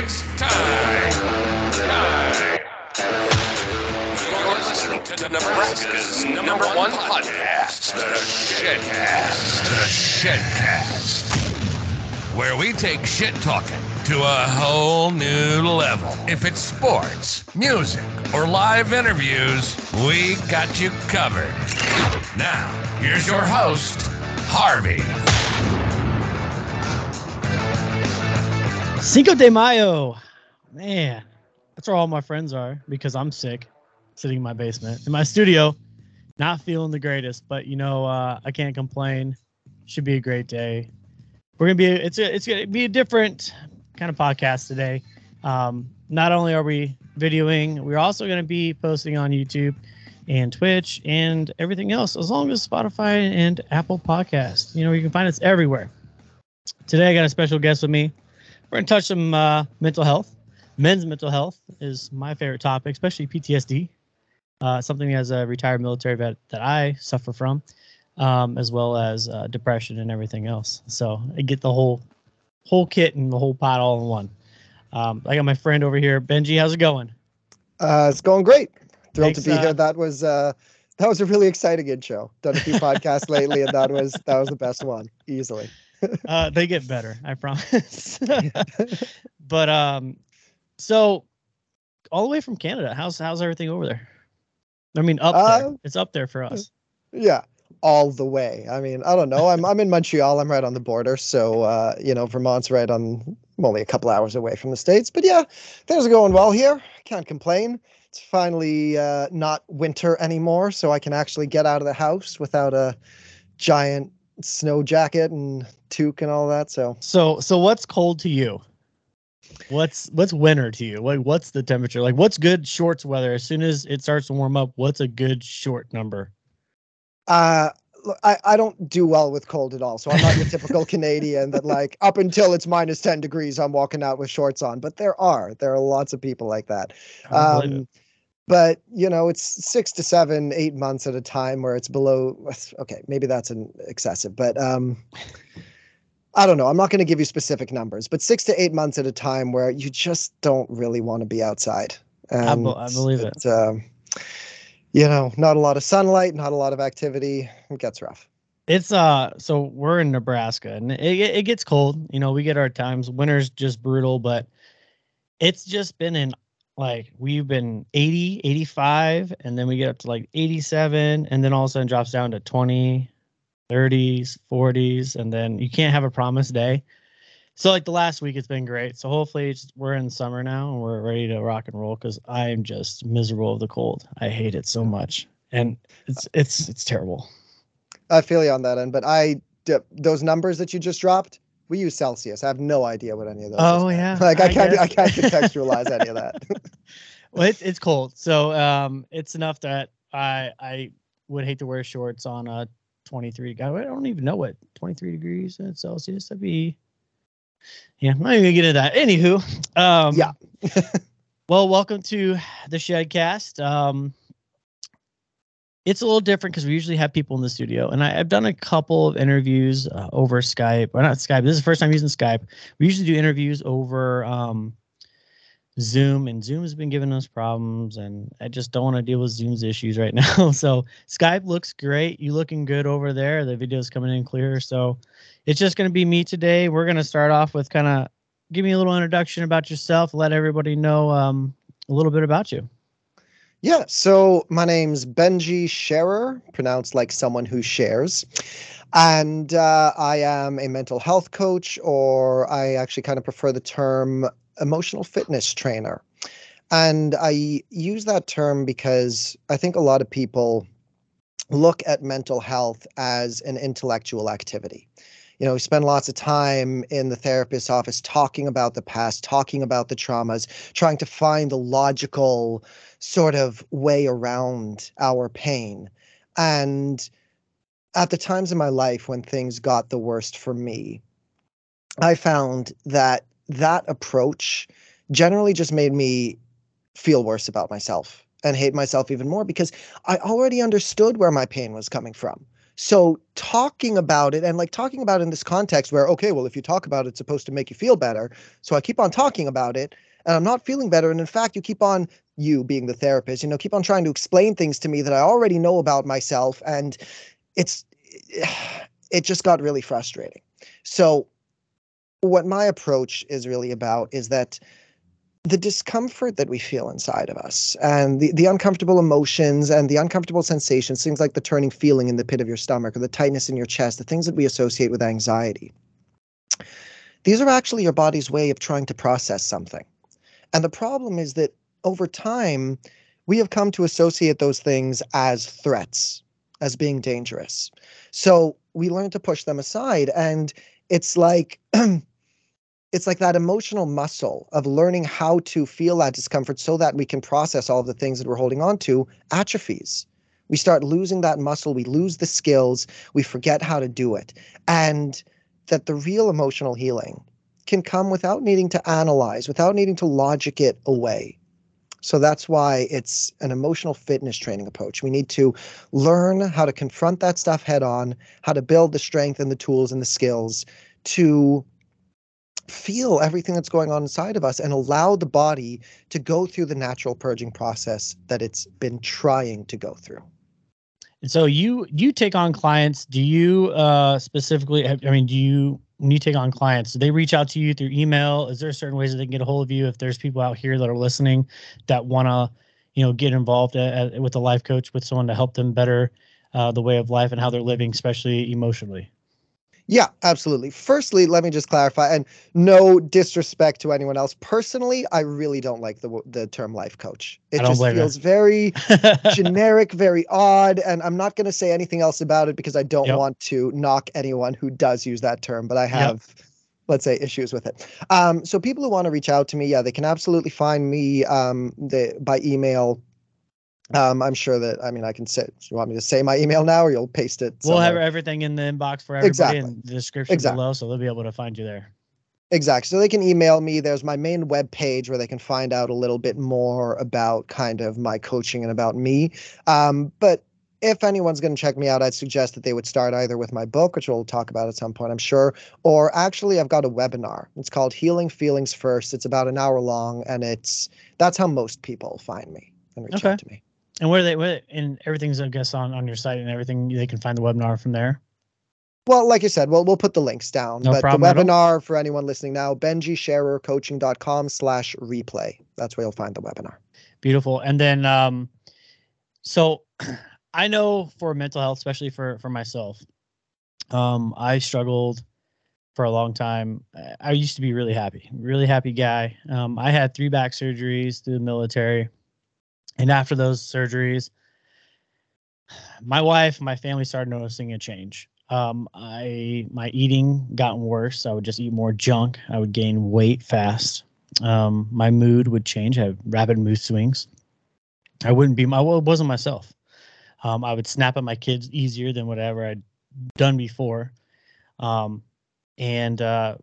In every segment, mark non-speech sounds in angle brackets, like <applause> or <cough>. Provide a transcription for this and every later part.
It's time. Time. You're listening to Nebraska's number one podcast, The Shedcast. The Shedcast. Where we take shit talking to a whole new level. If it's sports, music, or live interviews, we got you covered. Now, here's your host, Harvey. Cinco de Mayo. Man, that's where all my friends are because I'm sick, sitting in my basement, in my studio, not feeling the greatest. But you know, uh, I can't complain. Should be a great day. We're gonna be it's a, it's gonna be a different kind of podcast today. Um, not only are we videoing, we're also gonna be posting on YouTube and Twitch and everything else, as long as Spotify and Apple Podcast. You know, you can find us everywhere. Today, I got a special guest with me. We're gonna touch some uh, mental health. Men's mental health is my favorite topic, especially PTSD. Uh, something as a retired military vet that I suffer from, um, as well as uh, depression and everything else. So I get the whole whole kit and the whole pot all in one. Um, I got my friend over here, Benjy. How's it going? Uh, it's going great. Thrilled Thanks, to be uh, here. That was uh, that was a really exciting intro. Done a few <laughs> podcasts lately, and that was that was the best one, easily. Uh, they get better, I promise. <laughs> <laughs> but um, so all the way from Canada, how's how's everything over there? I mean, up there. Uh, It's up there for us. Yeah, all the way. I mean, I don't know. I'm I'm in Montreal. I'm right on the border, so uh, you know, Vermont's right on. I'm only a couple hours away from the states, but yeah, things are going well here. Can't complain. It's finally uh, not winter anymore, so I can actually get out of the house without a giant snow jacket and toque and all that. So So so what's cold to you? What's what's winter to you? Like what's the temperature? Like what's good shorts weather? As soon as it starts to warm up, what's a good short number? Uh, I, I don't do well with cold at all. So I'm not your typical <laughs> Canadian that like up until it's minus 10 degrees, I'm walking out with shorts on. But there are, there are lots of people like that. I don't believe it. Um, but you know, it's six to seven, eight months at a time where it's below. Okay, maybe that's an excessive, but um, I don't know. I'm not going to give you specific numbers, but six to eight months at a time where you just don't really want to be outside. I, be- I believe it. it's, um, you know, not a lot of sunlight, not a lot of activity. It gets rough. It's uh so we're in Nebraska and it it it gets cold. You know, we get our times. Winter's just brutal, but it's just been in like we've been 80, 85 and then we get up to like 87 and then all of a sudden drops down to 20, 30s, 40s and then you can't have a promised day. So like the last week it's been great. So hopefully we're in summer now and we're ready to rock and roll cuz I'm just miserable of the cold. I hate it so much. And it's it's it's terrible. I feel you on that end, but i those numbers that you just dropped, we use Celsius. I have no idea what any of those. Oh, yeah, <laughs> like I I can't I can't <laughs> contextualize any of that. <laughs> well, it's it's cold, so um, it's enough that I I would hate to wear shorts on a 23. I don't even know what 23 degrees in Celsius. That'd be. Yeah, I'm not even gonna get into that. Anywho, um, Yeah. well, welcome to the Shedcast. Um, it's a little different because we usually have people in the studio, and I, I've done a couple of interviews uh, over Skype, or not Skype. This is the first time using Skype. We usually do interviews over um, Zoom, and Zoom has been giving us problems, and I just don't want to deal with Zoom's issues right <laughs> now. so Skype looks great. You looking good over there. The video's coming in clear. So it's just going to be me today. We're going to start off with kind of give me a little introduction about yourself. Let everybody know um, a little bit about you. Yeah, so my name's Benjy Sherer, pronounced like someone who shares. And uh, I am a mental health coach, or I actually kind of prefer the term emotional fitness trainer. And I use that term because I think a lot of people look at mental health as an intellectual activity. You know, we spend lots of time in the therapist's office talking about the past, talking about the traumas, trying to find the logical sort of way around our pain. And at the times in my life when things got the worst for me, I found that that approach generally just made me feel worse about myself and hate myself even more because I already understood where my pain was coming from. So talking about it and like talking about in this context where, okay, well, if you talk about it, it's supposed to make you feel better. So I keep on talking about it and I'm not feeling better. And in fact, you keep on, you being the therapist, you know, keep on trying to explain things to me that I already know about myself. And it's, <sighs> it just got really frustrating. So what my approach is really about is that the discomfort that we feel inside of us and the, the uncomfortable emotions and the uncomfortable sensations, things like the turning feeling in the pit of your stomach or the tightness in your chest, the things that we associate with anxiety. These are actually your body's way of trying to process something. And the problem is that over time, we have come to associate those things as threats, as being dangerous. So we learn to push them aside. And it's like, <clears throat> it's like that emotional muscle of learning how to feel that discomfort so that we can process all the things that we're holding on to atrophies. We start losing that muscle, we lose the skills, we forget how to do it. And that the real emotional healing can come without needing to analyze, without needing to logic it away. So that's why it's an emotional fitness training approach. We need to learn how to confront that stuff head on, how to build the strength and the tools and the skills to feel everything that's going on inside of us and allow the body to go through the natural purging process that it's been trying to go through. And so you you take on clients. Do you uh, specifically? I mean, do you when you take on clients? Do they reach out to you through email? Is there certain ways that they can get a hold of you? If there's people out here that are listening that want to, you know, get involved at, with a life coach with someone to help them better uh, the way of life and how they're living, especially emotionally. Yeah, absolutely. Firstly, let me just clarify, and no disrespect to anyone else. Personally, I really don't like the the term life coach. It just feels you. very <laughs> generic, very odd, and I'm not going to say anything else about it because I don't yep. want to knock anyone who does use that term. But I have. Yep let's say issues with it. Um, so people who want to reach out to me, yeah, they can absolutely find me um, the, by email um, I'm sure that I mean I can say. You want me to say my email now, or you'll paste it? Somewhere? We'll have everything in the inbox for everybody exactly. in the description exactly. below, so they'll be able to find you there. Exactly. So they can email me. There's my main web page where they can find out a little bit more about kind of my coaching and about me. Um, but if anyone's going to check me out, I'd suggest that they would start either with my book, which we'll talk about at some point, I'm sure, or actually I've got a webinar. It's called Healing Feelings First. It's about an hour long, and it's that's how most people find me and reach okay. out to me. And where they where and everything's I guess on on your site and everything they can find the webinar from there. Well, like you said, well, we'll put the links down. No but the webinar for anyone listening now, benjysherercoaching.com slash replay. That's where you'll find the webinar. Beautiful. And then um so <clears throat> I know for mental health, especially for for myself, um, I struggled for a long time. I used to be really happy, really happy guy. Um, I had three back surgeries through the military. And after those surgeries, my wife, and my family started noticing a change. Um, I my eating got worse. I would just eat more junk. I would gain weight fast. Um, my mood would change. I had rapid mood swings. I wouldn't be my well, wasn't myself. Um, I would snap at my kids easier than whatever I'd done before. Um, and uh,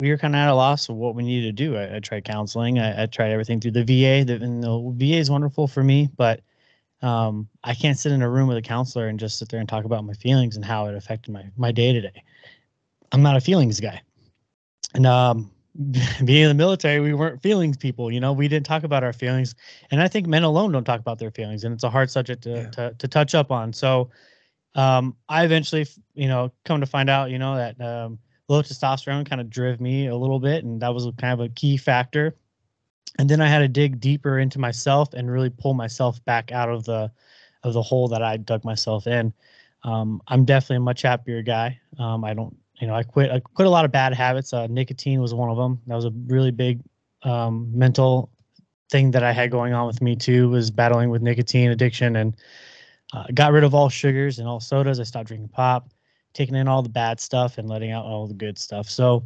we were kind of at a loss of what we needed to do. I, I tried counseling. I, I, tried everything through the VA. The, and the VA is wonderful for me, but um, I can't sit in a room with a counselor and just sit there and talk about my feelings and how it affected my my day to day. I'm not a feelings guy, and um, <laughs> being in the military, we weren't feelings people. You know, we didn't talk about our feelings, and I think men alone don't talk about their feelings, and it's a hard subject to yeah. to, to touch up on. So, um, I eventually, you know, come to find out, you know, that um, low testosterone kind of drove me a little bit, and that was kind of a key factor. And then I had to dig deeper into myself and really pull myself back out of the of the hole that I dug myself in. Um, I'm definitely a much happier guy. Um, I don't, you know, I quit. I quit a lot of bad habits. Uh, nicotine was one of them. That was a really big um, mental thing that I had going on with me too. Was battling with nicotine addiction and uh, got rid of all sugars and all sodas. I stopped drinking pop taking in all the bad stuff and letting out all the good stuff. So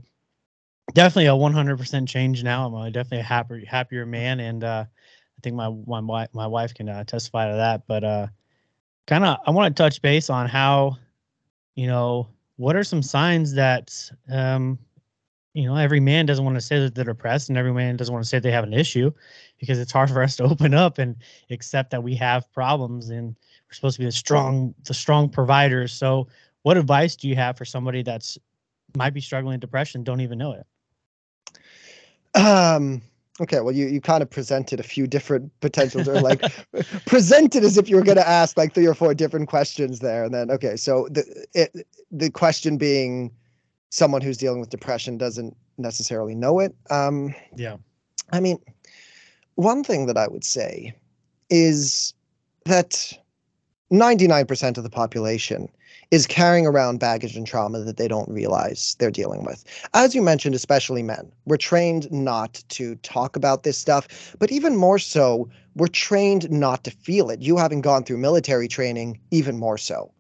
definitely a 100% change now. I'm definitely a happier happier man, and uh, I think my my my wife can uh, testify to that. But uh, kind of I want to touch base on how, you know, what are some signs that um, you know, every man doesn't want to say that they're depressed, and every man doesn't want to say they have an issue, because it's hard for us to open up and accept that we have problems, and we're supposed to be the strong, the strong providers. So, what advice do you have for somebody that's might be struggling with depression, don't even know it? Um, okay, well, you, you kind of presented a few different potentials, or like <laughs> presented as if you were going to ask like three or four different questions there, and then okay, so the it, the question being, someone who's dealing with depression doesn't necessarily know it. Um, Yeah. I mean, one thing that I would say is that 99% of the population is carrying around baggage and trauma that they don't realize they're dealing with. As you mentioned, especially men, we're trained not to talk about this stuff, but even more so, we're trained not to feel it. You having gone through military training, even more so.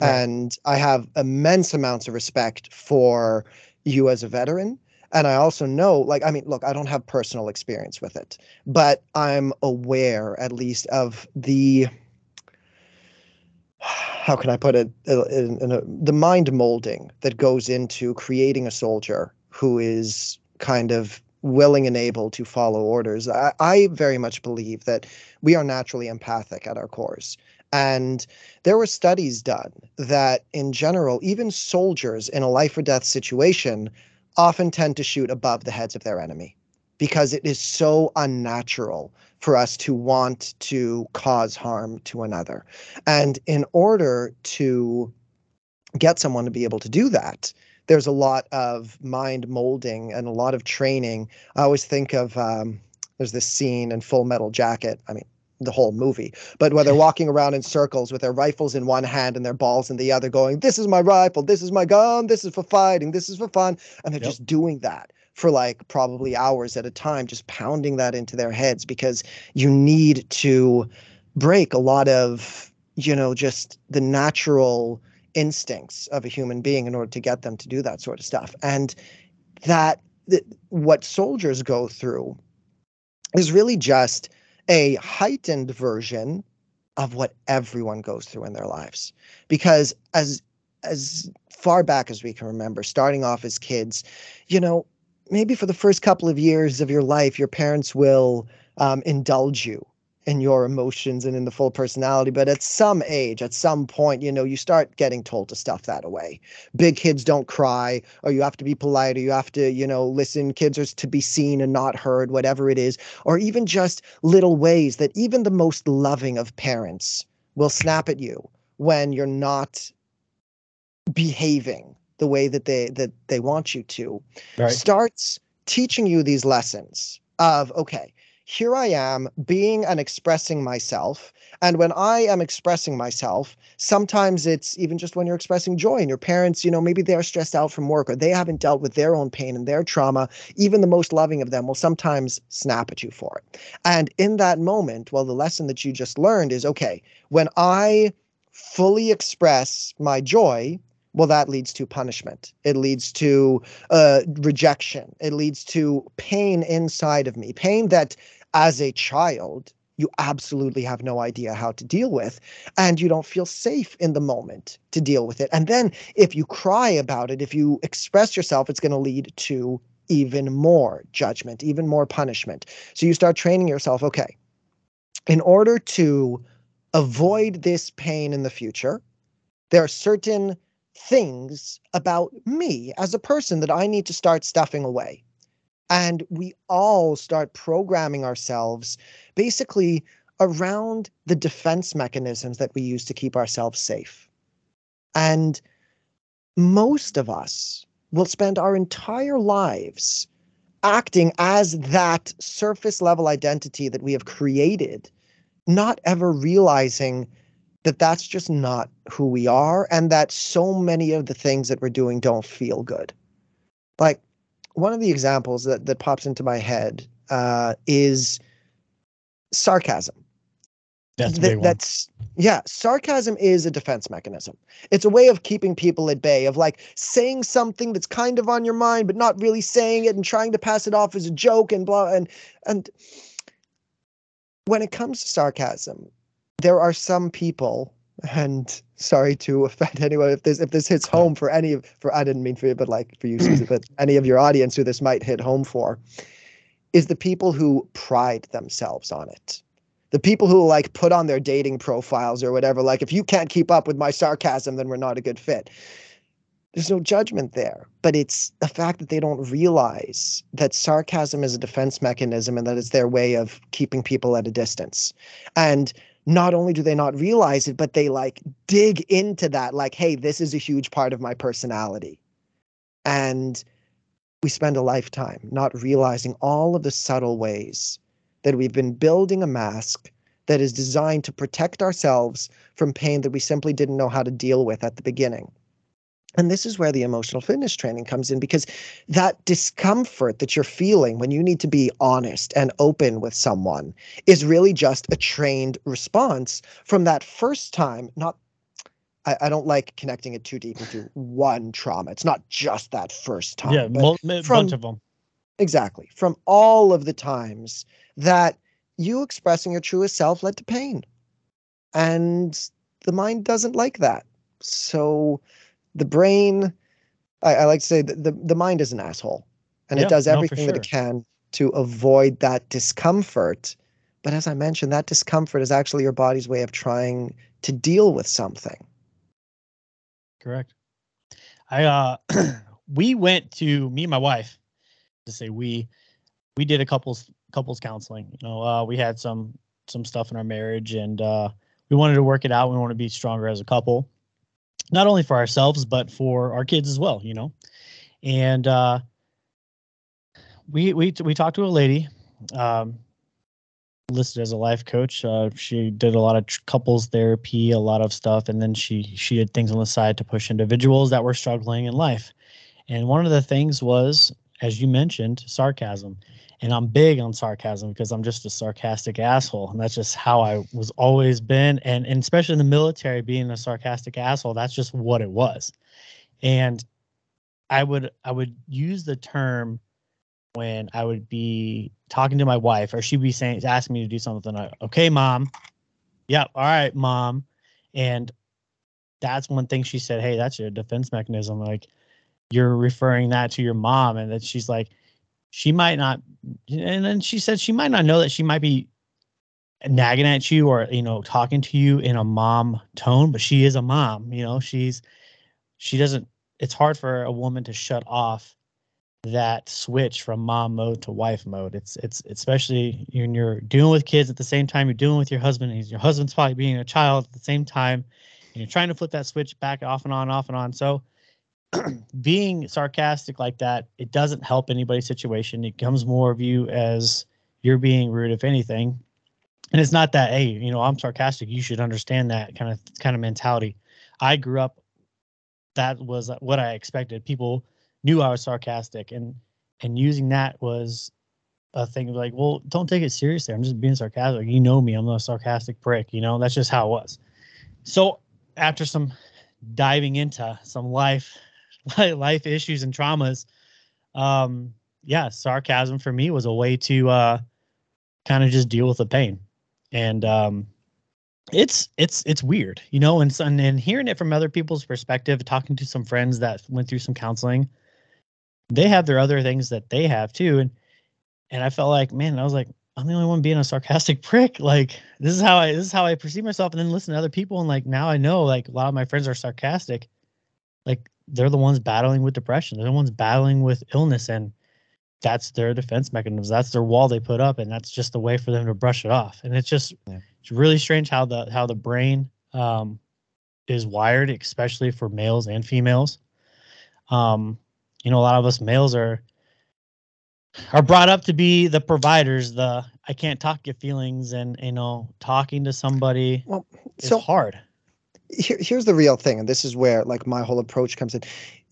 Right. And I have immense amounts of respect for you as a veteran. And I also know, like, I mean, look, I don't have personal experience with it, but I'm aware at least of the how can I put it, uh, in, in a, the mind molding that goes into creating a soldier who is kind of willing and able to follow orders. I, I very much believe that we are naturally empathic at our cores. And there were studies done that, in general, even soldiers in a life or death situation often tend to shoot above the heads of their enemy because it is so unnatural for us to want to cause harm to another. And in order to get someone to be able to do that, there's a lot of mind molding and a lot of training. I always think of um, there's this scene in Full Metal Jacket. I mean, the whole movie, but where they're walking around in circles with their rifles in one hand and their balls in the other, going, This is my rifle, this is my gun, this is for fighting, this is for fun. And they're Yep. just doing that for like probably hours at a time, just pounding that into their heads because you need to break a lot of, you know, just the natural instincts of a human being in order to get them to do that sort of stuff. And that, that what soldiers go through is really just a heightened version of what everyone goes through in their lives because as as far back as we can remember starting off as kids you know maybe for the first couple of years of your life your parents will um, indulge you in your emotions and in the full personality but at some age at some point you know you start getting told to stuff that away. Big kids don't cry or you have to be polite or you have to you know listen. Kids are to be seen and not heard whatever it is or even just little ways that even the most loving of parents will snap at you when you're not behaving the way that they that they want you to starts teaching you these lessons of okay here i am being and expressing myself. And when i am expressing myself sometimes it's even just when you're expressing joy and your parents you know maybe they're stressed out from work or they haven't dealt with their own pain and their trauma even the most loving of them will sometimes snap at you for it. And in that moment well the lesson that you just learned is okay when i fully express my joy well that leads to punishment. It leads to uh, rejection. It leads to pain inside of me pain that as a child you absolutely have no idea how to deal with and you don't feel safe in the moment to deal with it. And then if you cry about it if you express yourself it's going to lead to even more judgment even more punishment. So you start training yourself okay in order to avoid this pain in the future there are certain things about me as a person that I need to start stuffing away. And we all start programming ourselves basically around the defense mechanisms that we use to keep ourselves safe. And most of us will spend our entire lives acting as that surface level identity that we have created, not ever realizing that that's just not who we are and that so many of the things that we're doing don't feel good. Like one of the examples that, that pops into my head uh, is sarcasm. That's Th- that's yeah sarcasm is a defense mechanism. It's a way of keeping people at bay of like saying something that's kind of on your mind but not really saying it and trying to pass it off as a joke and blah and and when it comes to sarcasm there are some people and sorry to offend anyone if this if this hits home for any of for I didn't mean for you, but like for you, Susie, <clears throat> but any of your audience who this might hit home for, is the people who pride themselves on it. The people who like put on their dating profiles or whatever, like if you can't keep up with my sarcasm, then we're not a good fit. There's no judgment there, but it's the fact that they don't realize that sarcasm is a defense mechanism and that it's their way of keeping people at a distance. And not only do they not realize it, but they like dig into that, like, hey, this is a huge part of my personality. And we spend a lifetime not realizing all of the subtle ways that we've been building a mask that is designed to protect ourselves from pain that we simply didn't know how to deal with at the beginning. And this is where the emotional fitness training comes in because that discomfort that you're feeling when you need to be honest and open with someone is really just a trained response from that first time, not I, I don't like connecting it too deep into one trauma. It's not just that first time. yeah, but mul- from- bunch of them. Exactly. From all of the times that you expressing your truest self led to pain. And the mind doesn't like that. So the brain, I, I like to say that the, the mind is an asshole and Yeah, it does no, for everything that it can to avoid that discomfort. But as I mentioned, that discomfort is actually your body's way of trying to deal with something. Correct. I uh <clears throat> we went to me and my wife to say we we did a couples couples counseling. You know, uh we had some some stuff in our marriage and uh we wanted to work it out. We want to be stronger as a couple. Not only for ourselves but for our kids as well, you know. And uh we we we talked to a lady um listed as a life coach. Uh, she did a lot of tr- couples therapy, a lot of stuff, and then she she did things on the side to push individuals that were struggling in life. And one of the things was, as you mentioned, sarcasm. And I'm big on sarcasm because I'm just a sarcastic asshole, and that's just how I was always been. And and especially in the military, being a sarcastic asshole, that's just what it was. And I would I would use the term when I would be talking to my wife, or she'd be saying, asking me to do something. I, okay, mom. Yep. All right, mom. And that's one thing she said. Hey, that's your defense mechanism. Like you're referring that to your mom, and that she's like, she might not. And then she said she might not know that she might be nagging at you or you know talking to you in a mom tone, but she is a mom. You know, she's she doesn't. It's hard for a woman to shut off that switch from mom mode to wife mode. It's it's especially when you're dealing with kids at the same time you're dealing with your husband. And your husband's probably being a child at the same time, and you're trying to flip that switch back off and on, off and on. So <clears throat> being sarcastic like that, it doesn't help anybody's situation. It comes more of you as you're being rude, if anything. And it's not that, hey, you know, I'm sarcastic. You should understand that kind of kind of mentality. I grew up. That was what I expected. People knew I was sarcastic and and using that was a thing like, well, don't take it seriously. I'm just being sarcastic. You know me, I'm a sarcastic prick, you know, that's just how it was. So after some diving into some life <laughs> life issues and traumas, um, yeah, sarcasm for me was a way to uh kind of just deal with the pain. And um it's it's it's weird, you know, and, and and hearing it from other people's perspective, talking to some friends that went through some counseling, they have their other things that they have too. And and i felt like man i was like i'm the only one being a sarcastic <laughs> prick. Like this is how i this is how i perceive myself and then listen to other people. And like now i know like a lot of my friends are sarcastic like they're the ones battling with depression. They're the ones battling with illness and that's their defense mechanisms. That's their wall they put up and that's just the way for them to brush it off. And it's just Yeah. it's really strange how the how the brain um is wired especially for males and females. Um you know a lot of us males are are brought up to be the providers the i can't talk your feelings and you know talking to somebody Well, is hard here, here's the real thing and this is where like my whole approach comes in.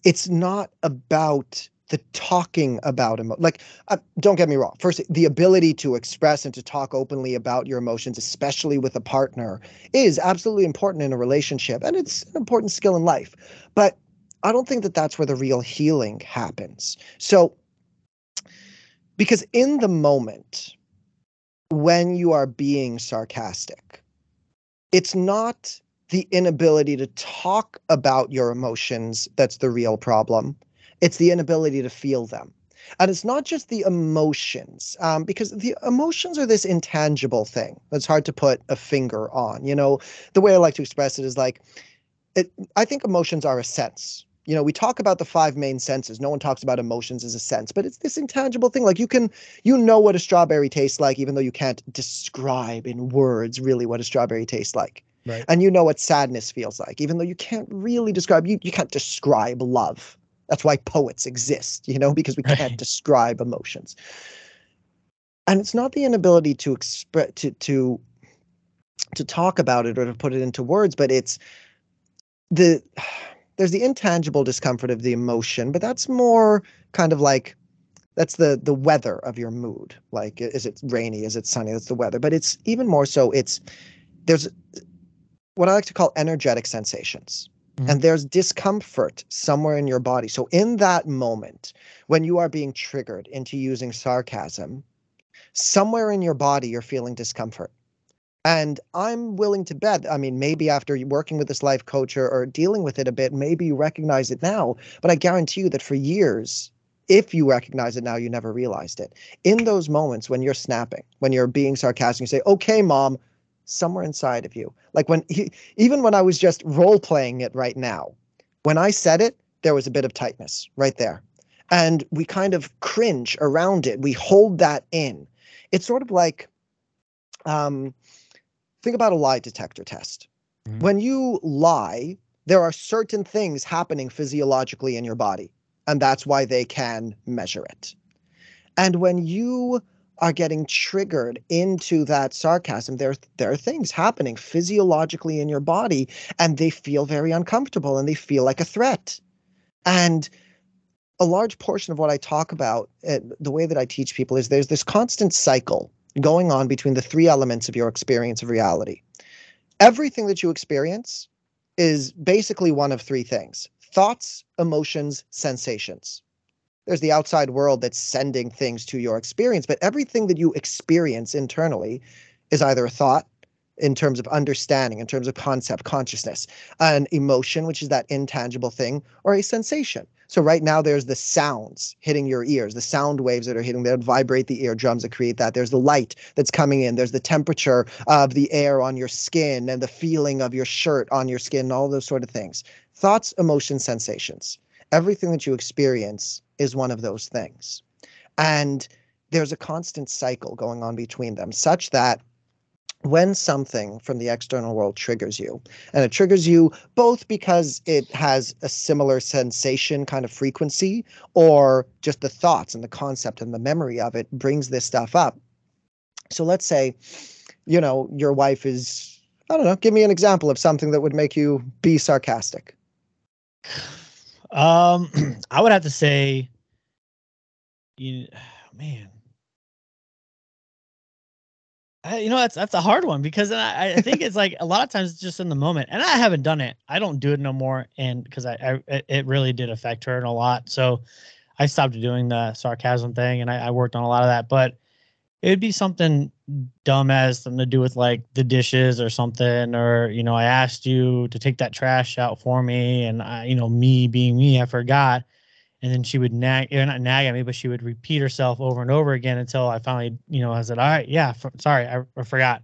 It's not about the talking about emo- like uh, don't get me wrong. First the ability to express and to talk openly about your emotions especially with a partner is absolutely important in a relationship and it's an important skill in life but i don't think that that's where the real healing happens. So because in the moment when you are being sarcastic it's not the inability to talk about your emotions that's the real problem. It's the inability to feel them. And it's not just the emotions, um, because the emotions are this intangible thing that's hard to put a finger on. You know, the way I like to express it is like, it, I think emotions are a sense. You know, we talk about the five main senses. No one talks about emotions as a sense, but it's this intangible thing. Like you can, you know what a strawberry tastes like, even though you can't describe in words really what a strawberry tastes like. Right. And you know what sadness feels like, even though you can't really describe, you, you can't describe love. That's why poets exist, you know, <laughs> because we can't describe emotions. And it's not the inability to express to to to talk about it or to put it into words, but it's the <sighs> there's the intangible discomfort of the emotion, but that's more kind of like that's the the weather of your mood. Like is it rainy? Is it sunny? That's the weather. But it's even more so it's there's what I like to call energetic sensations. And mm-hmm. there's discomfort somewhere in your body. So in that moment when you are being triggered into using sarcasm, somewhere in your body you're feeling discomfort. And I'm willing to bet, I mean, maybe after working with this life coach or, or dealing with it a bit, maybe you recognize it now. But I guarantee you that for years, if you recognize it now, you never realized it. In those moments when you're snapping, when you're being sarcastic, you say, okay, mom, somewhere inside of you. Like when, he, even when I was just role playing it right now, when I said it, there was a bit of tightness right there. And we kind of cringe around it. We hold that in. It's sort of like, um, think about a lie detector test. Mhm. When you lie, there are certain things happening physiologically in your body, and that's why they can measure it. And when you are getting triggered into that sarcasm, there, there are things happening physiologically in your body, and they feel very uncomfortable and they feel like a threat. And a large portion of what I talk about, uh, the way that I teach people, is there's this constant cycle going on between the three elements of your experience of reality. Everything that you experience is basically one of three things thoughts, emotions, sensations. There's the outside world that's sending things to your experience, but everything that you experience internally is either a thought in terms of understanding, in terms of concept, consciousness, an emotion, which is that intangible thing, or a sensation. So right now there's the sounds hitting your ears, the sound waves that are hitting that vibrate the eardrums that create that. There's the light that's coming in. There's the temperature of the air on your skin and the feeling of your shirt on your skin, all those sort of things. Thoughts, emotions, sensations. Everything that you experience is one of those things. And there's a constant cycle going on between them, such that when something from the external world triggers you, and it triggers you both because it has a similar sensation kind of frequency, or just the thoughts and the concept and the memory of it brings this stuff up. So let's say, you know, your wife is, I don't know, give me an example of something that would make you be sarcastic. Um, <clears throat> I would have to say, you, <sighs> man, I, you know that's that's a hard one because I, I think it's like a lot of times it's just in the moment, and I haven't done it. I don't do it no more, and because I, I it- really did affect her a lot, so I stopped doing the sarcasm thing, and I, I worked on a lot of that. But it would be something dumb as something to do with like the dishes or something, or you know, I asked you to take that trash out for me, and I, you know, me being me, I forgot, and then she would nag, or not nag at me, but she would repeat herself over and over again until I finally, you know, I said, "All right, yeah, f- sorry, I, I forgot,"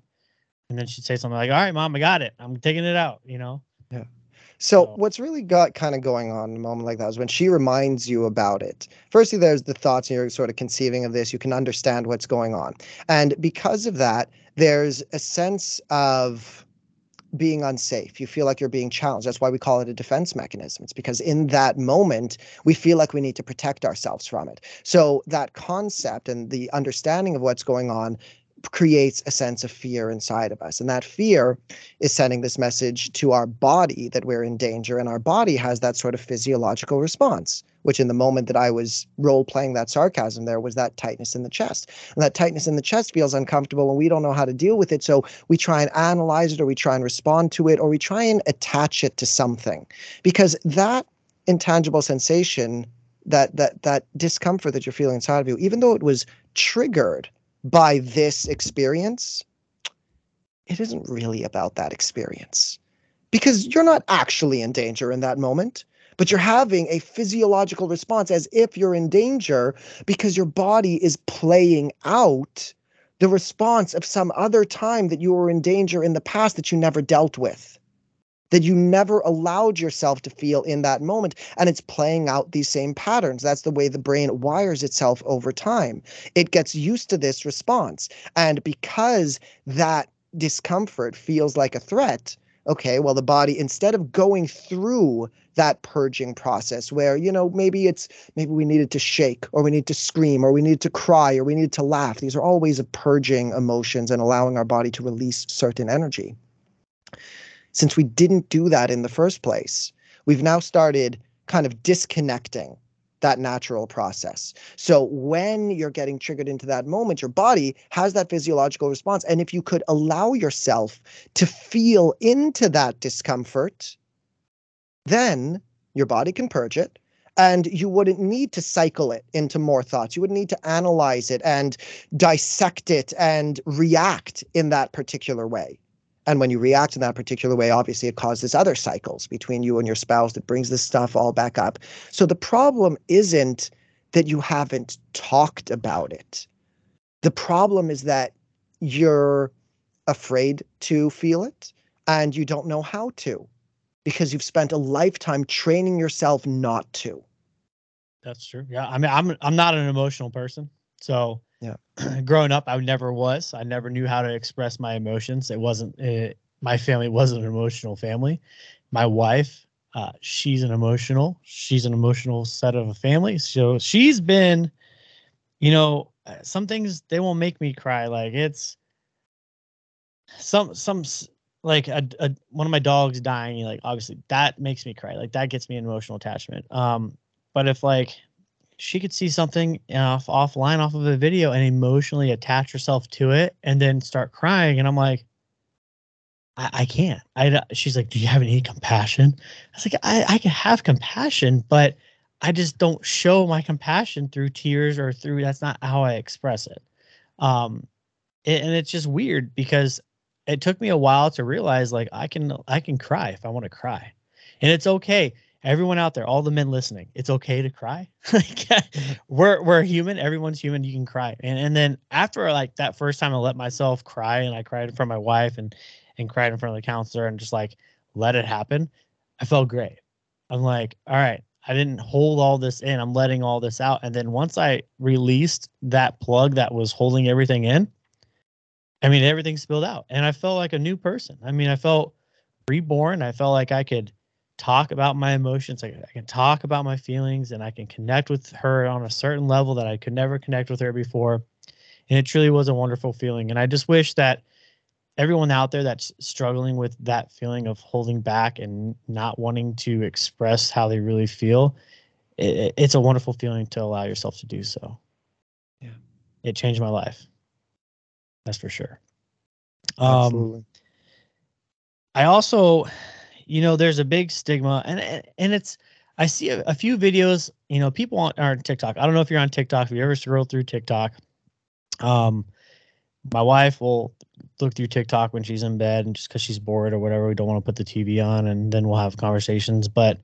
and then she'd say something like, "All right, mom, I got it. I'm taking it out," you know. So So- what's really got kind of going on in a moment like that is when she reminds you about it. Firstly, there's the thoughts and you're sort of conceiving of this. You can understand what's going on, and because of that, there's a sense of being unsafe. You feel like you're being challenged. That's why we call it a defense mechanism. It's because in that moment, we feel like we need to protect ourselves from it. So that concept and the understanding of what's going on creates a sense of fear inside of us. And that fear is sending this message to our body that we're in danger. And our body has that sort of physiological response, which in the moment that I was role playing that sarcasm, there was that tightness in the chest. And that tightness in the chest feels uncomfortable and we don't know how to deal with it. So we try and analyze it or we try and respond to it or we try and attach it to something because that intangible sensation that that that discomfort that you're feeling inside of you even though it was triggered by this experience it isn't really about that experience. Because you're not actually in danger in that moment but you're having a physiological response as if you're in danger because your body is playing out the response of some other time that you were in danger in the past that you never dealt with that you never allowed yourself to feel in that moment and it's playing out these same patterns. That's the way the brain wires itself over time. It gets used to this response and because that discomfort feels like a threat okay well the body instead of going through that purging process where you know maybe it's maybe we needed to shake or we need to scream or we need to cry or we need to laugh these are all ways of purging emotions and allowing our body to release certain energy since we didn't do that in the first place we've now started kind of disconnecting that natural process. So when you're getting triggered into that moment, your body has that physiological response. And if you could allow yourself to feel into that discomfort, then your body can purge it and you wouldn't need to cycle it into more thoughts. You wouldn't need to analyze it and dissect it and react in that particular way. And when you react in that particular way, obviously it causes other cycles between you and your spouse that brings this stuff all back up. So the problem isn't that you haven't talked about it. The problem is that you're afraid to feel it and you don't know how to because you've spent a lifetime training yourself not to. That's true. Yeah, I mean, I'm I'm not an emotional person, so yeah. <clears throat> growing up, I never was. I never knew how to express my emotions. It wasn't. It, my family wasn't an emotional family. My wife, uh, she's an emotional. She's an emotional set of a family. So she's been, you know, uh, some things they won't make me cry. Like it's some some like a, a one of my dogs dying like obviously that makes me cry like that gets me an emotional attachment um but if like she could see something off offline off of a video and emotionally attach herself to it and then start crying and i'm like i, I can't i she's like do you have any compassion i was like I, I can have compassion but i just don't show my compassion through tears or through that's not how i express it um it, and it's just weird because it took me a while to realize like I can I can cry if I want to cry. And it's okay. Everyone out there, all the men listening, it's okay to cry. <laughs> like mm-hmm. we're we're human, everyone's human, you can cry. And and then after like that first time I let myself cry and I cried in front of my wife and and cried in front of the counselor and just like let it happen, I felt great. I'm like, all right, I didn't hold all this in. I'm letting all this out. And then once I released that plug that was holding everything in, I mean, everything spilled out, and I felt like a new person. I mean, I felt reborn. I felt like I could talk about my emotions. I, I can talk about my feelings, and I can connect with her on a certain level that I could never connect with her before. And it truly was a wonderful feeling. And I just wish that everyone out there that's struggling with that feeling of holding back and not wanting to express how they really feel, it, it's a wonderful feeling to allow yourself to do so. Yeah. It changed my life. That's for sure. Absolutely. Um, I also, you know, there's a big stigma, and and it's I see a, a few videos. You know, people on, are on TikTok. I don't know if you're on TikTok. If you ever scroll through TikTok, um, my wife will look through TikTok when she's in bed, and just because she's bored or whatever, we don't want to put the TV on, and then we'll have conversations. But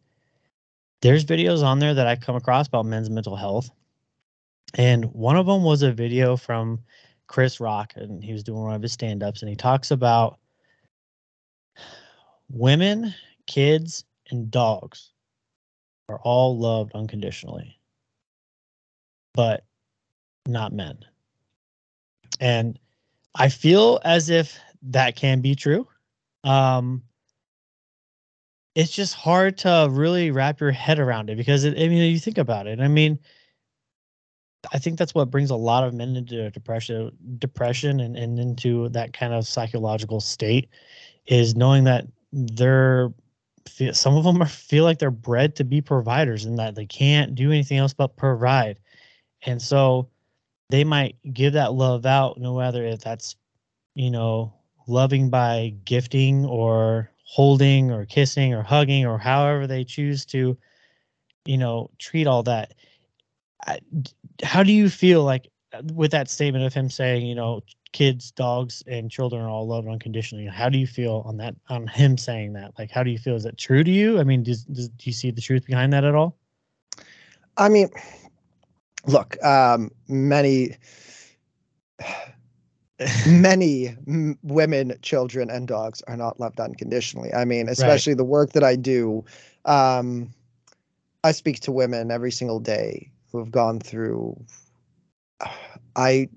there's videos on there that I come across about men's mental health, and one of them was a video from Chris Rock, and he was doing one of his stand ups, and he talks about women, kids, and dogs are all loved unconditionally, but not men. And I feel as if that can be true. Um, it's just hard to really wrap your head around it because it, I mean, you think about it. I mean, I think that's what brings a lot of men into depression, depression, and, and into that kind of psychological state, is knowing that they're some of them are feel like they're bred to be providers and that they can't do anything else but provide, and so they might give that love out, no matter if that's you know loving by gifting or holding or kissing or hugging or however they choose to you know treat all that. How do you feel like with that statement of him saying, you know, kids, dogs, and children are all loved unconditionally. How do you feel on that? On him saying that, like, how do you feel? Is that true to you? I mean, does, does do you see the truth behind that at all? I mean, look, um, many, <sighs> many m- women, children, and dogs are not loved unconditionally. I mean, especially the work that I do. Um, I speak to women every single day who have gone through. <sighs> I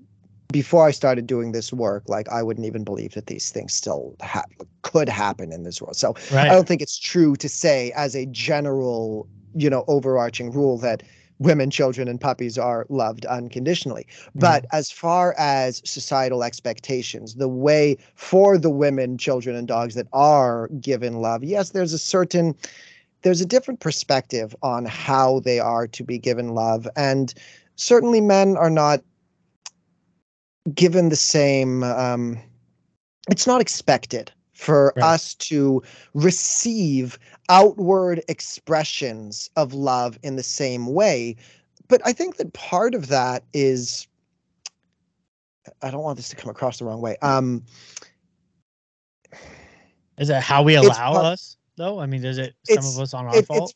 before I started doing this work, like I wouldn't even believe that these things still ha- could happen in this world. So Right. I don't think it's true to say as a general, you know, overarching rule that women, children, and puppies are loved unconditionally. Mm-hmm. But as far as societal expectations, the way for the women, children, and dogs that are given love, yes, there's a certain there's a different perspective on how they are to be given love. And certainly men are not given the same um, it's not expected for Right. us to receive outward expressions of love in the same way but i think that part of that is i don't want this to come across the wrong way um Is that how we allow us though? I mean, is it some of us on our fault?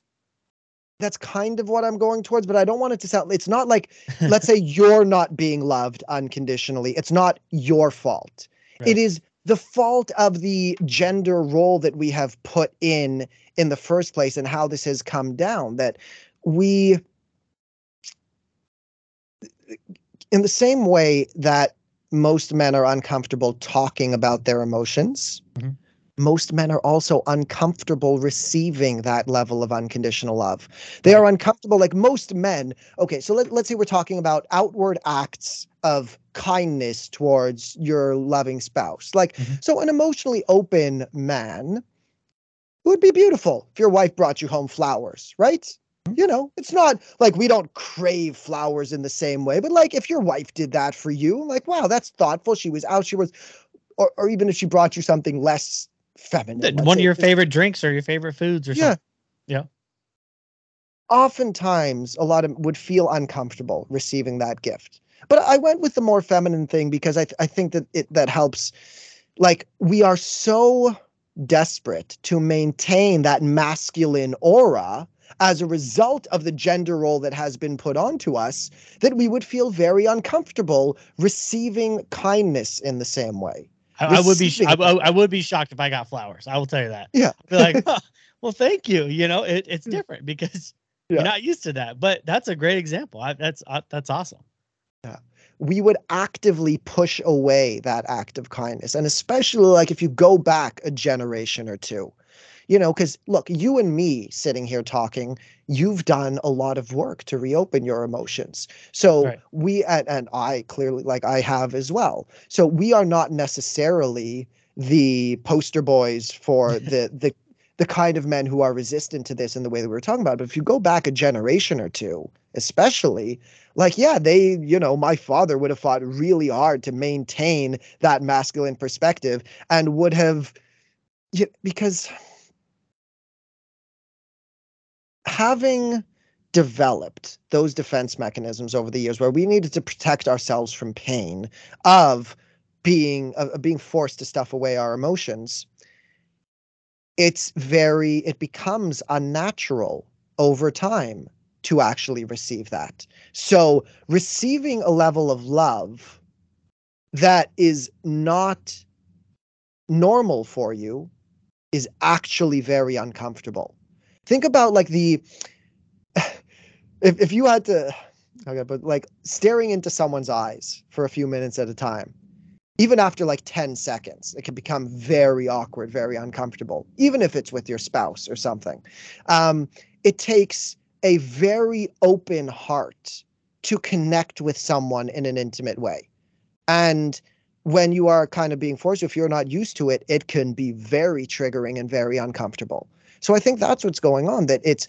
That's kind of what i'm going towards but i don't want it to sound it's not like <laughs> let's say you're not being loved unconditionally it's not your fault Right. it is the fault of the gender role that we have put in in the first place and how this has come down that we in the same way that most men are uncomfortable talking about their emotions Mhm. Most men are also uncomfortable receiving that level of unconditional love. They are uncomfortable like most men okay so let, let's say we're talking about outward acts of kindness towards your loving spouse. Like Mhm. so an emotionally open man it would be beautiful if your wife brought you home flowers right? You know it's not like we don't crave flowers in the same way but like if your wife did that for you like wow that's thoughtful she was out she was or, or even if she brought you something less feminine One of your favorite drinks or your favorite foods or yeah. something. Yeah. oftentimes a lot of would feel uncomfortable receiving that gift. But i went with the more feminine thing because i, th- I think that it that helps. Like we are so desperate to maintain that masculine aura as a result of the gender role that has been put onto us that we would feel very uncomfortable receiving kindness in the same way I, I would be I, I- I would be shocked if I got flowers. I will tell you that. Yeah. Like, <laughs> "Huh, well, thank you. You know, it, it's different because Yeah. you're not used to that. But that's a great example. I, that's uh, that's awesome. Yeah. we would actively push away that act of kindness. And especially like if you go back a generation or two, you know, because look, you and me sitting here talking, you've done a lot of work to reopen your emotions. So Right. we, and, and I clearly, like I have as well. So we are not necessarily the poster boys for <laughs> the, the, the kind of men who are resistant to this in the way that we were talking about. But if you go back a generation or two, especially, like yeah they you know my father would have fought really hard to maintain that masculine perspective and would have yeah, because having developed those defense mechanisms over the years where we needed to protect ourselves from pain of being being forced to stuff away our emotions it's very it becomes unnatural over time to actually receive that so receiving a level of love that is not normal for you is actually very uncomfortable. Think about like the <sighs> if if you had to okay, but like staring into someone's eyes for a few minutes at a time, even after like 10 seconds, it can become very awkward, very uncomfortable, even if it's with your spouse or something. Um, it takes a very open heart to connect with someone in an intimate way. And when you are kind of being forced, if you're not used to it, it can be very triggering and very uncomfortable. So I think that's what's going on. That it's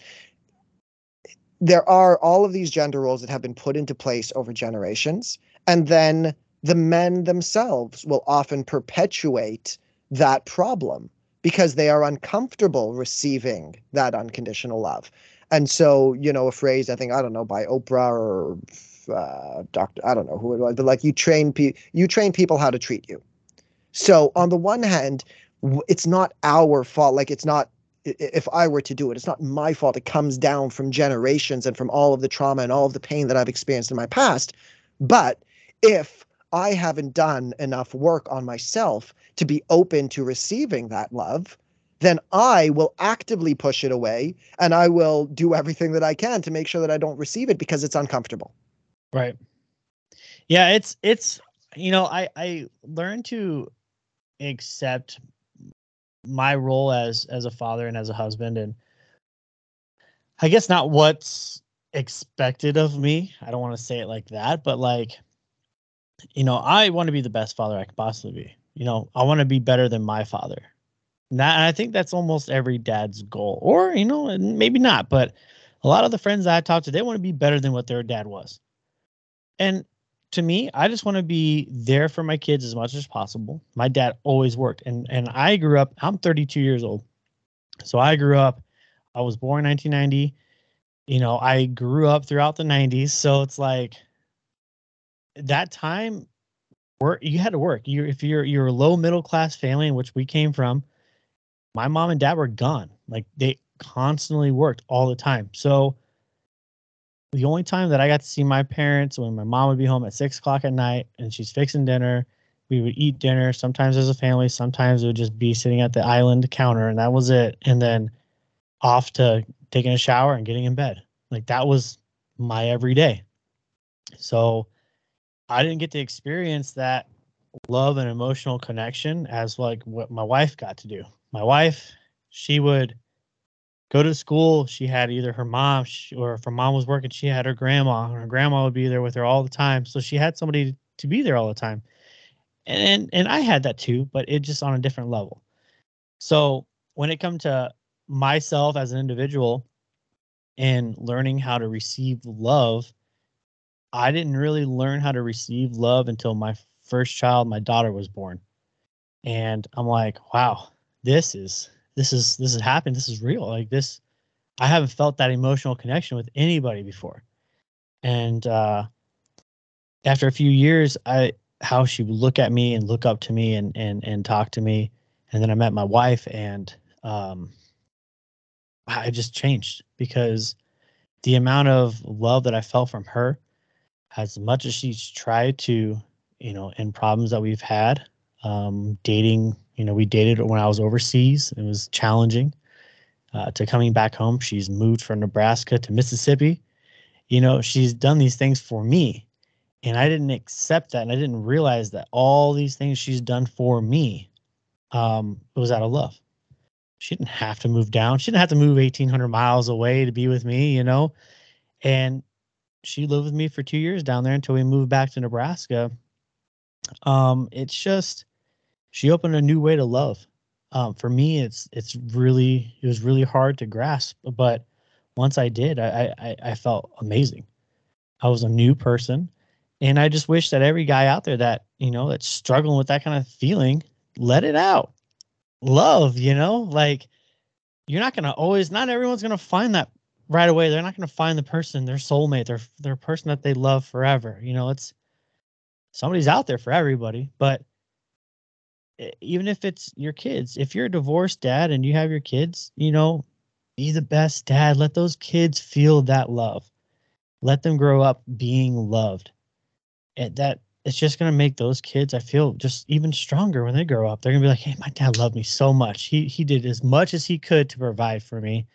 there are all of these gender roles that have been put into place over generations, and then the men themselves will often perpetuate that problem because they are uncomfortable receiving that unconditional love. And so, you know, a phrase I think I don't know by Oprah or uh, doctor. I don't know who it was, but like you train pe- you train people how to treat you. So on the one hand, it's not our fault. Like it's not if I were to do it, it's not my fault. It comes down from generations and from all of the trauma and all of the pain that I've experienced in my past. But if I haven't done enough work on myself to be open to receiving that love, then I will actively push it away and I will do everything that I can to make sure that I don't receive it because it's uncomfortable. Right. Yeah, it's it's you know, I I learned to accept my role as as a father and as a husband and I guess not what's expected of me. I don't want to say it like that, but like you know, I want to be the best father I could possibly be. You know, I want to be better than my father. And I think that's almost every dad's goal. Or, you know, maybe not, but a lot of the friends that I talk to, they want to be better than what their dad was. And to me, I just want to be there for my kids as much as possible. My dad always worked, and and I grew up. I'm 32 years old, so I grew up. I was born 1990. You know, I grew up throughout the 90s, so it's like that time. Work you had to work. You if you're you're a low middle class family, in which we came from. My mom and dad were gone. Like they constantly worked all the time. So the only time that I got to see my parents when my mom would be home at six o'clock at night and she's fixing dinner. We would eat dinner sometimes as a family, sometimes it would just be sitting at the island counter, and that was it. And then off to taking a shower and getting in bed. Like that was my everyday. So I didn't get to experience that love and emotional connection as like what my wife got to do. My wife, she would go to school, she had either her mom sh- or if her mom was working, she had her grandma. and Her grandma would be there with her all the time. So she had somebody to be there all the time. And and, and I had that too, but it just on a different level. So when it come to myself as an individual and learning how to receive love, I didn't really learn how to receive love until my first child, my daughter was born. And I'm like, wow, this is this is this has happened. This is real. Like this, I haven't felt that emotional connection with anybody before. And uh, after a few years, I how she would look at me and look up to me and and and talk to me, and then I met my wife, and um, I just changed because the amount of love that I felt from her, as much as she's tried to, you know, in problems that we've had, um, dating you know, we dated when I was overseas. It was challenging. Uh, to coming back home, she's moved from Nebraska to Mississippi. You know, she's done these things for me, and I didn't accept that, and I didn't realize that all these things she's done for me um, was out of love. She didn't have to move down. She didn't have to move 1,800 miles away to be with me. You know, and she lived with me for two years down there until we moved back to Nebraska. Um, it's just she opened a new way to love. Um, for me, it's it's really it was really hard to grasp, but once I did, I, I I felt amazing. I was a new person, and I just wish that every guy out there that you know that's struggling with that kind of feeling, let it out. Love, you know, like you're not gonna always. Not everyone's gonna find that right away. They're not gonna find the person, their soulmate, their their person that they love forever. You know, it's somebody's out there for everybody, but even if it's your kids, if you're a divorced dad and you have your kids, you know, be the best dad. Let those kids feel that love. Let them grow up being loved. And that it's just gonna make those kids, I feel, just even stronger when they grow up. They're gonna be like, hey, my dad loved me so much. He he did as much as he could to provide for me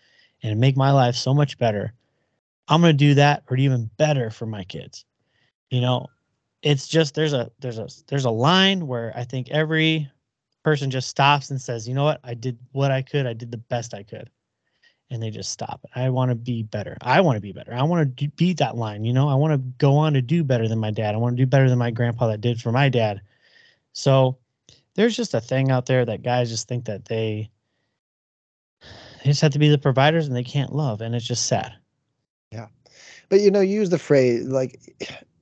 and make my life so much better. I'm gonna do that or even better for my kids. You know, it's just there's a there's a there's a line where I think every person just stops and says, you know what, I did what I could, I did the best I could, and they just stop. I want to be better. I want to be better. I want to beat that line. You know, I want to go on to do better than my dad. I want to do better than my grandpa that did for my dad. So there's just a thing out there that guys just think that they they just have to be the providers and they can't love, and it's just sad. Yeah, but you know, use the phrase like,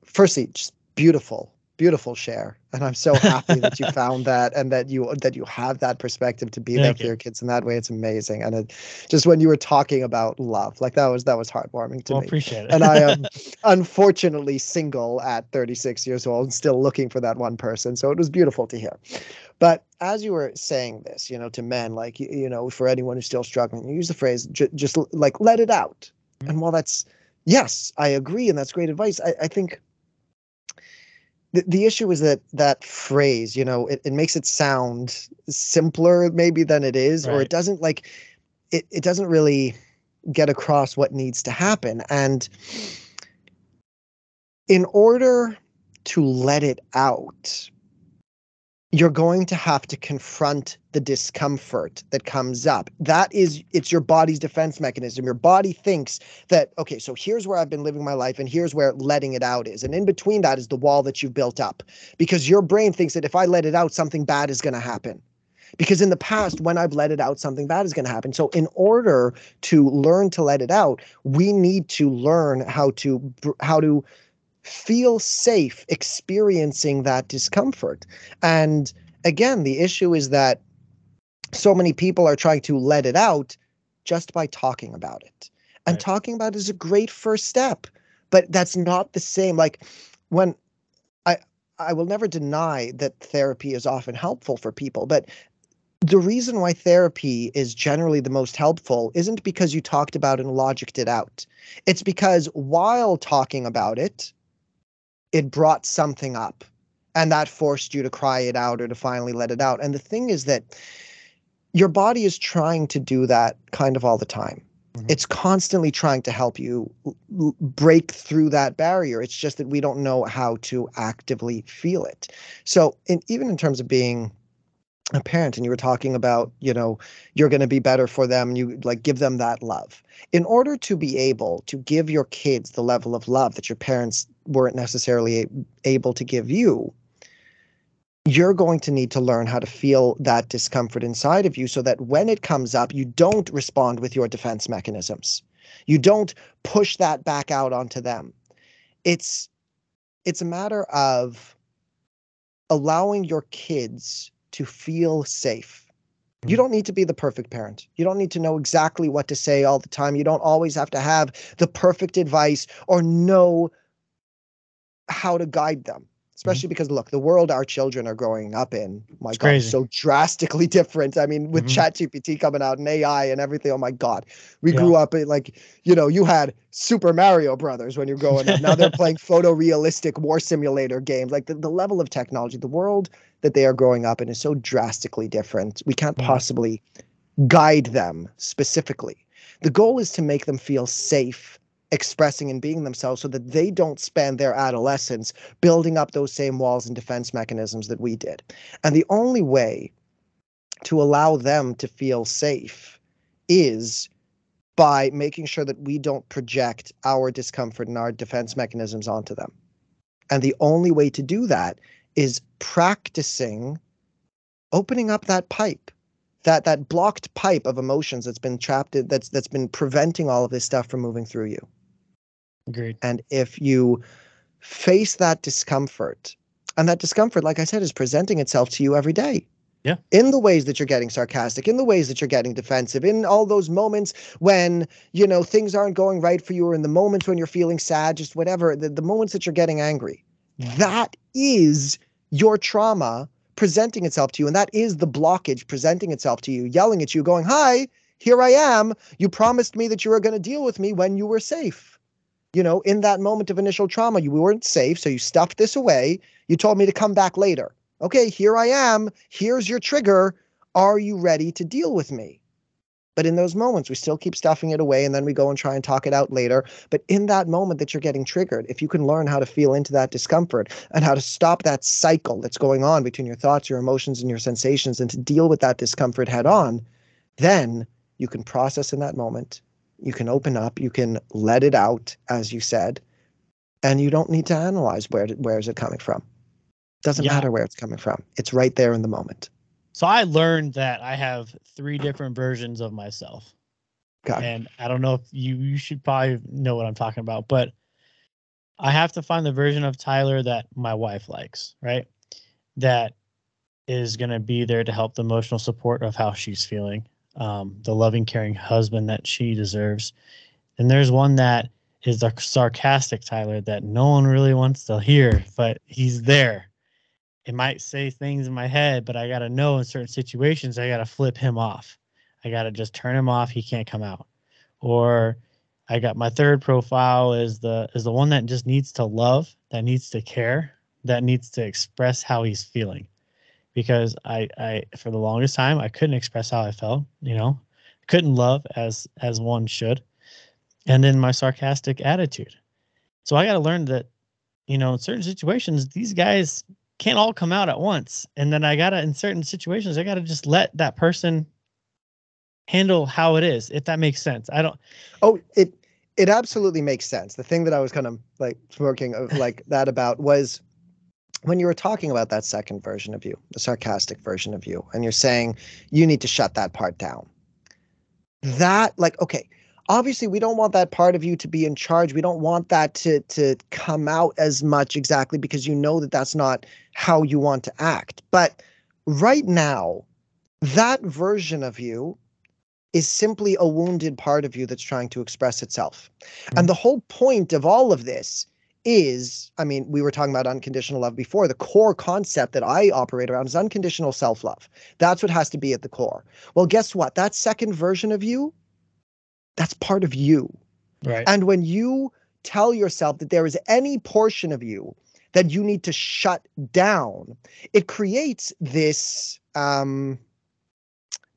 firstly, just beautiful beautiful share. And i'm so happy that you found that and that you that you have that perspective to be there for you. your kids in that way. It's amazing. And it, just when you were talking about love like that was that was heartwarming to well, me. appreciate it. and i am <laughs> unfortunately single at 36 years old and still looking for that one person. So it was beautiful to hear. But as you were saying this you know to men like you, you know for anyone who's still struggling you use the phrase just like let it out. Mhm. and while that's yes i agree and that's great advice i, I think the, the issue is that that phrase you know it, it makes it sound simpler maybe than it is or it doesn't like it, it doesn't really get across what needs to happen. And in order to let it out you're going to have to confront the discomfort that comes up. That is it's your body's defense mechanism. Your body thinks that okay so here's where i've been living my life and here's where letting it out is. And in between that is the wall that you've built up. Because your brain thinks that if i let it out something bad is going to happen. Because in the past when i've let it out something bad is going to happen. So in order to learn to let it out we need to learn how to how to feel safe experiencing that discomfort. And again the issue is that so many people are trying to let it out just by talking about it. And Right. talking about it is a great first step but that's not the same. Like when i i will never deny that therapy is often helpful for people but the reason why therapy is generally the most helpful isn't because you talked about and logicked it out. It's because while talking about it it brought something up and that forced you to cry it out or to finally let it out. And the thing is that your body is trying to do that kind of all the time. Mhm. it's constantly trying to help you break through that barrier. It's just that we don't know how to actively feel it. So in, even in terms of being a parent and you were talking about you know you're going to be better for them you like give them that love. In order to be able to give your kids the level of love that your parents weren't necessarily able to give you you're going to need to learn how to feel that discomfort inside of you so that when it comes up you don't respond with your defense mechanisms you don't push that back out onto them it's it's a matter of allowing your kids to feel safe you Mhm. don't need to be the perfect parent. You don't need to know exactly what to say all the time. You don't always have to have the perfect advice or know how to guide them. Especially because look, the world our children are growing up in, my It's God, is crazy. so drastically <laughs> different. I mean, with Mhm. ChatGPT coming out and AI and everything, oh my God. We Yeah. grew up in like, you know, you had Super Mario Brothers when you're growing up. Now they're <laughs> playing photorealistic war simulator games. Like the, the level of technology, the world that they are growing up in is so drastically different. We can't Mhm. possibly guide them specifically. The goal is to make them feel safe expressing and being themselves so that they don't spend their adolescence building up those same walls and defense mechanisms that we did. And the only way to allow them to feel safe is by making sure that we don't project our discomfort and our defense mechanisms onto them. And the only way to do that is practicing opening up that pipe that that blocked pipe of emotions that's been trapped in, that's that's been preventing all of this stuff from moving through you Agreed. and if you face that discomfort and that discomfort like i said is presenting itself to you every day Yeah. in the ways that you're getting sarcastic in the ways that you're getting defensive in all those moments when you know things aren't going right for you or in the moments when you're feeling sad just whatever the, the moments that you're getting angry that is your trauma presenting itself to you and that is the blockage presenting itself to you yelling at you going hi here i am you promised me that you were going to deal with me when you were safe you know in that moment of initial trauma you weren't safe so you stuffed this away. You told me to come back later. Okay here i am. Here's your trigger. Are you ready to deal with me? But in those moments we still keep stuffing it away and then we go and try and talk it out later. But in that moment that you're getting triggered if you can learn how to feel into that discomfort and how to stop that cycle that's going on between your thoughts your emotions and your sensations and to deal with that discomfort head on then you can process in that moment you can open up you can let it out as you said and you don't need to analyze where where is it coming from doesn't Yeah. matter where it's coming from it's right there in the moment So I learned that I have three different versions of myself. okay and I don't know if you you should probably know what I'm talking about, but I have to find the version of Tyler that my wife likes, right? That is going to be there to help the emotional support of how she's feeling, um, the loving, caring husband that she deserves. And there's one that is the sarcastic Tyler that no one really wants to hear, but he's there. It might say things in my head, but I got to know in certain situations, I got to flip him off. I got to just turn him off. He can't come out. Or I got my third profile is the is the one that just needs to love, that needs to care, that needs to express how he's feeling. Because I I for the longest time I couldn't express how I felt, you know. Couldn't love as as one should. And then my sarcastic attitude. So I got to learn that you know, in certain situations these guys can't all come out at once. And then I got to in certain situations I got to just let that person handle how it is if that makes sense i don't oh it it absolutely makes sense the thing that i was kind of like smirking of like that about was when you were talking about that second version of you the sarcastic version of you and you're saying you need to shut that part down that like okay obviously we don't want that part of you to be in charge we don't want that to to come out as much exactly because you know that that's not how you want to act but right now that version of you is simply a wounded part of you that's trying to express itself. Mm-hmm. And the whole point of all of this is I mean, we were talking about unconditional love before. The core concept that I operate around is unconditional self love. That's what has to be at the core. Well, guess what? That second version of you, that's part of you. Right. And when you tell yourself that there is any portion of you that you need to shut down, it creates this um,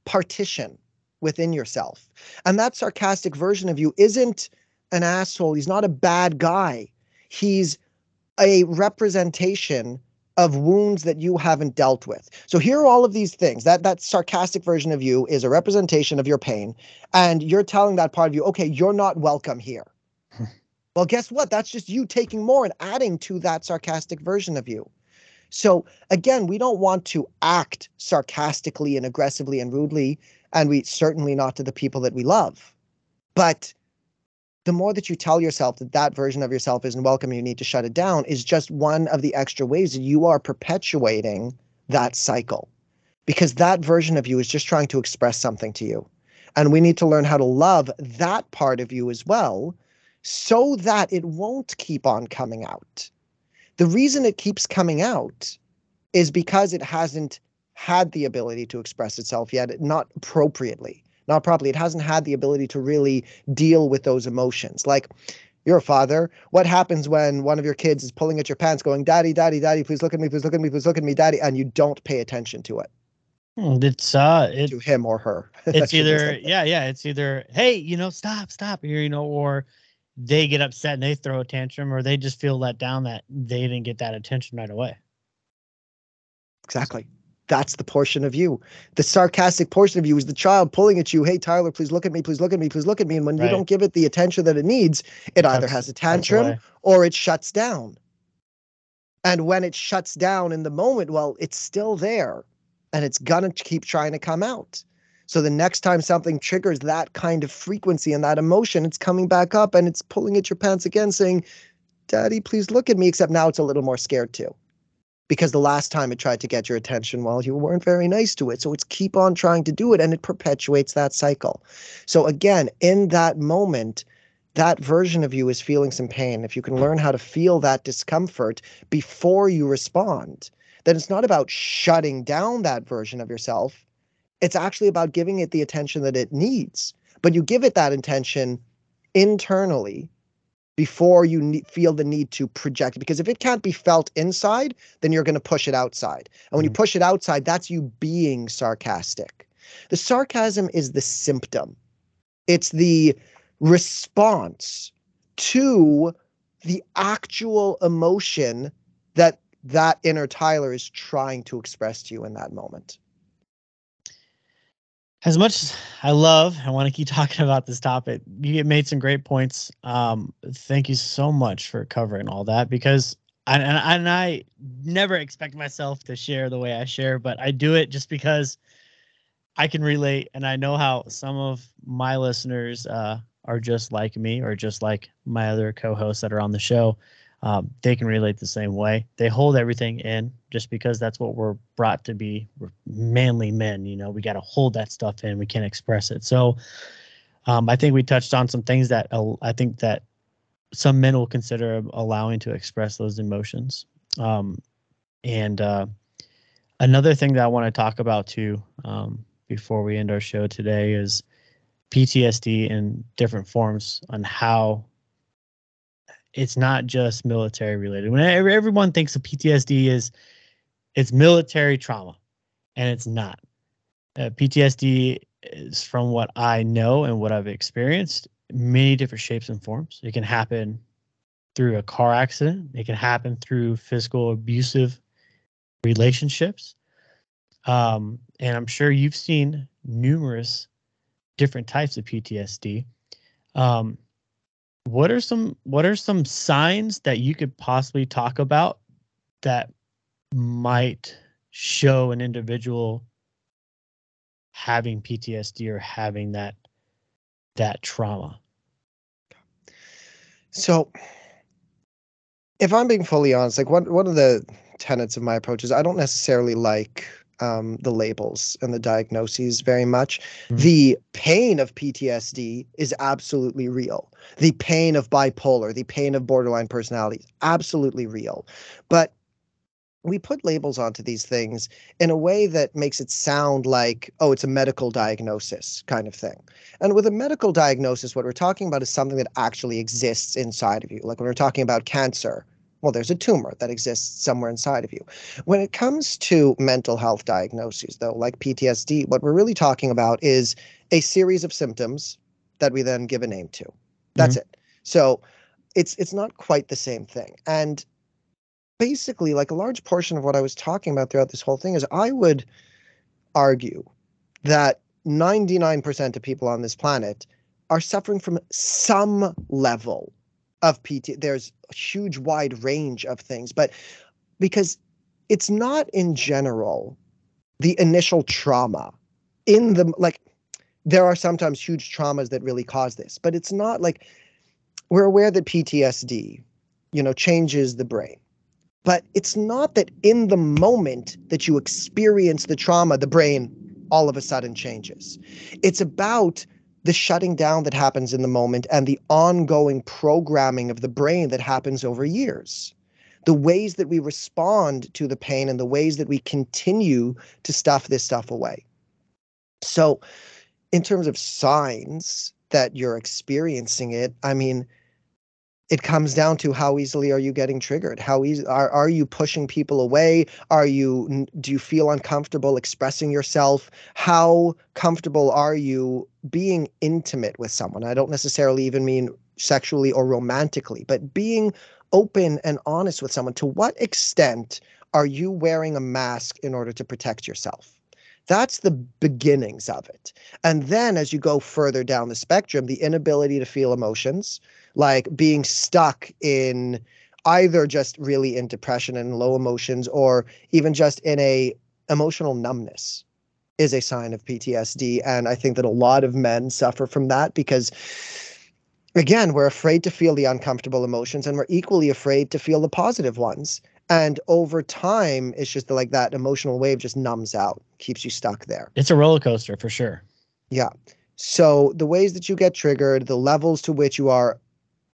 partition within yourself. And that sarcastic version of you isn't an asshole. He's not a bad guy. He's a representation of wounds that you haven't dealt with. So here are all of these things. That that sarcastic version of you is a representation of your pain and you're telling that part of you, "Okay, you're not welcome here." <laughs> well, guess what? That's just you taking more and adding to that sarcastic version of you. So again, we don't want to act sarcastically and aggressively and rudely and we certainly not to the people that we love. But the more that you tell yourself that that version of yourself isn't welcome, you need to shut it down, is just one of the extra ways that you are perpetuating that cycle. Because that version of you is just trying to express something to you. And we need to learn how to love that part of you as well so that it won't keep on coming out. The reason it keeps coming out is because it hasn't had the ability to express itself yet, not appropriately, not properly. It hasn't had the ability to really deal with those emotions. Like you're a father. What happens when one of your kids is pulling at your pants, going, Daddy, Daddy, Daddy, please look at me, please look at me, please look at me, Daddy, and you don't pay attention to it? Hmm, it's uh it, to him or her. <laughs> It's either yeah, yeah, it's either, hey, you know, stop, stop here, you know, or they get upset and they throw a tantrum, or they just feel let down that they didn't get that attention right away. Exactly that's the portion of you. The sarcastic portion of you is the child pulling at you, hey, Tyler, please look at me, please look at me, please look at me. And when right. you don't give it the attention that it needs, it either has a tantrum or it shuts down. And when it shuts down in the moment, well, it's still there and it's going to keep trying to come out. So the next time something triggers that kind of frequency and that emotion, it's coming back up and it's pulling at your pants again, saying, Daddy, please look at me. Except now it's a little more scared too because the last time it tried to get your attention, well, you weren't very nice to it. So it's keep on trying to do it and it perpetuates that cycle. So again, in that moment, that version of you is feeling some pain. If you can learn how to feel that discomfort before you respond, then it's not about shutting down that version of yourself. It's actually about giving it the attention that it needs. But you give it that intention internally before you ne- feel the need to project it. Because if it can't be felt inside, then you're going to push it outside. And when mm-hmm. you push it outside, that's you being sarcastic. The sarcasm is the symptom, it's the response to the actual emotion that that inner Tyler is trying to express to you in that moment as much as I love, I want to keep <laughs> talking about this topic. You made some great points. Um, thank you so much for covering all that because and, and, and I never expect myself to share the way I share, but I do it just because I can relate and I know how some of my listeners uh, are just like me or just like my other co-hosts that are on the show. Um, they can relate the same way. They hold everything in just because that's what we're brought to be. We're manly men, you know. We got to hold that stuff in. We can't express it. So, um, I think we touched on some things that uh, I think that some men will consider allowing to express those emotions. Um, and uh, another thing that I want to talk about too, um, before we end our show today, is PTSD in different forms on how it's not just military related. When everyone thinks of PTSD is it's military trauma, and it's not. Uh, PTSD is from what I know and what I've experienced, many different shapes and forms. It can happen through a car accident. It can happen through physical abusive relationships. Um, and I'm sure you've seen numerous different types of PTSD. Um, what are some what are some signs that you could possibly talk about that might show an individual having PTSD or having that that trauma? So if I'm being fully honest, like one one of the tenets of my approach is I don't necessarily like um, the labels and the diagnoses very much. Mm-hmm. The pain of PTSD is absolutely real. The pain of bipolar, the pain of borderline personality, is absolutely real. But we put labels onto these things in a way that makes it sound like, oh, it's a medical diagnosis kind of thing. And with a medical diagnosis, what we're talking about is something that actually exists inside of you. Like when we're talking about cancer, well, there's a tumor that exists somewhere inside of you. When it comes to mental health diagnoses, though, like PTSD, what we're really talking about is a series of symptoms that we then give a name to. That's mm-hmm. it. So it's it's not quite the same thing. And basically, like a large portion of what I was talking about throughout this whole thing is I would argue that 99% of people on this planet are suffering from some level of PT. There's a huge wide range of things, but because it's not in general the initial trauma in the like there are sometimes huge traumas that really cause this, but it's not like we're aware that PTSD, you know, changes the brain. But it's not that in the moment that you experience the trauma, the brain all of a sudden changes. It's about the shutting down that happens in the moment and the ongoing programming of the brain that happens over years. The ways that we respond to the pain and the ways that we continue to stuff this stuff away. So, in terms of signs that you're experiencing it, I mean, it comes down to how easily are you getting triggered? How easy are, are you pushing people away? Are you do you feel uncomfortable expressing yourself? How comfortable are you being intimate with someone? I don't necessarily even mean sexually or romantically but being open and honest with someone. To what extent are you wearing a mask in order to protect yourself? That's the beginnings of it. And then as you go further down the spectrum the inability to feel emotions like being stuck in either just really in depression and low emotions or even just in a emotional numbness is a sign of PTSD and I think that a lot of men suffer from that because again we're afraid to feel the uncomfortable emotions and we're equally afraid to feel the positive ones. And over time it's just like that emotional wave just numbs out keeps you stuck there. It's a roller coaster for sure. Yeah. So the ways that you get triggered the levels to which you are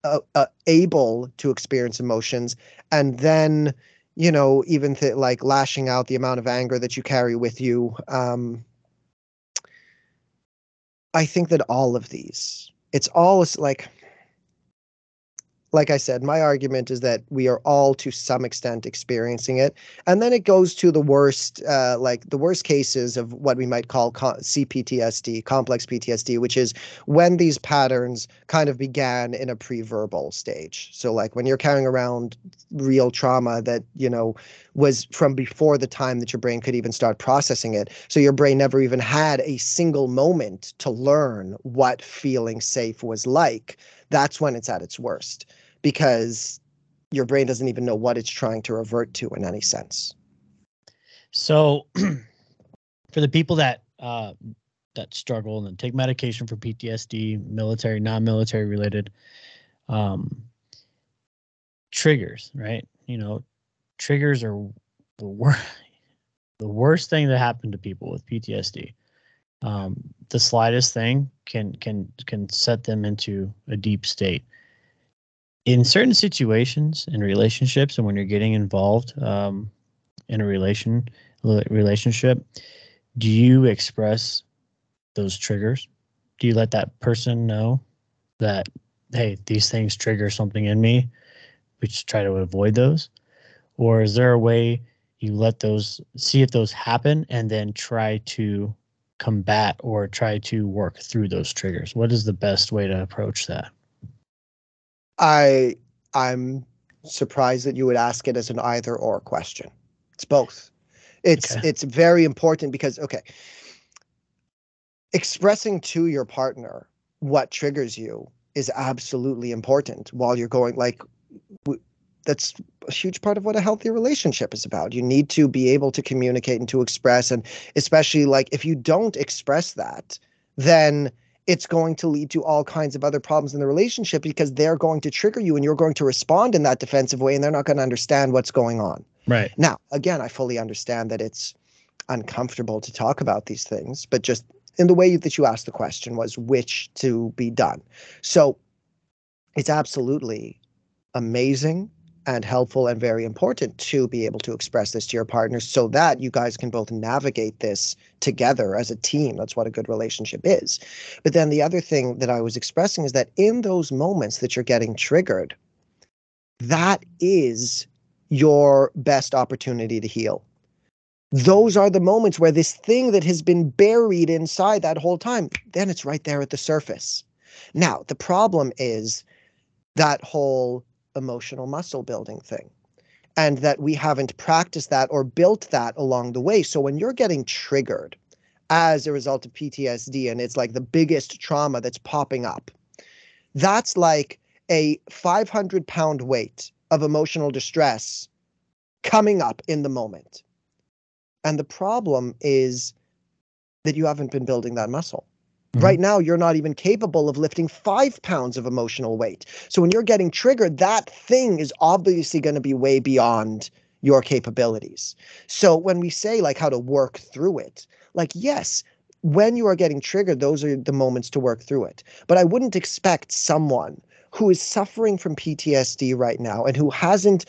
uh, uh, able to experience emotions and then you know even th- like lashing out the amount of anger that you carry with you um i think that all of these it's all like like I said, my argument is that we are all to some extent experiencing it. And then it goes to the worst, uh, like the worst cases of what we might call CPTSD, complex PTSD, which is when these patterns kind of began in a pre verbal stage. So, like when you're carrying around real trauma that, you know, was from before the time that your brain could even start processing it. So, your brain never even had a single moment to learn what feeling safe was like. That's when it's at its worst because your brain doesn't even know what it's trying to revert to in any sense. So, <clears throat> for the people that uh, that struggle and take medication for PTSD, military, non-military related, um, triggers, right? You know, triggers are the worst <laughs> the worst thing that happened to people with PTSD. Um, the slightest thing can can can set them into a deep state. In certain situations, and relationships, and when you're getting involved um, in a relation relationship, do you express those triggers? Do you let that person know that hey, these things trigger something in me? We just try to avoid those, or is there a way you let those see if those happen and then try to combat or try to work through those triggers what is the best way to approach that i i'm surprised that you would ask it as an either or question it's both it's okay. it's very important because okay expressing to your partner what triggers you is absolutely important while you're going like that's a huge part of what a healthy relationship is about. You need to be able to communicate and to express. And especially like if you don't express that, then it's going to lead to all kinds of other problems in the relationship because they're going to trigger you and you're going to respond in that defensive way and they're not going to understand what's going on. Right. Now, again, I fully understand that it's uncomfortable to talk about these things, but just in the way that you asked the question was which to be done. So it's absolutely amazing and helpful and very important to be able to express this to your partner so that you guys can both navigate this together as a team. That's what a good relationship is. But then the other thing that I was expressing is that in those moments that you're getting triggered, that is your best opportunity to heal. Those are the moments where this thing that has been buried inside that whole time, then it's right there at the surface. Now, the problem is that whole emotional muscle building thing and that we haven't practiced that or built that along the way. So when you're getting triggered as a result of PTSD and it's like the biggest trauma that's popping up, that's like a 500 pound weight of emotional distress coming up in the moment. And the problem is that you haven't been building that muscle. Mm-hmm. Right now, you're not even capable of lifting five pounds of emotional weight. So when you're getting triggered, that thing is obviously going to be way beyond your capabilities. So when we say like how to work through it, like, yes, when you are getting triggered, those are the moments to work through it. But I wouldn't expect someone who is suffering from PTSD right now and who hasn't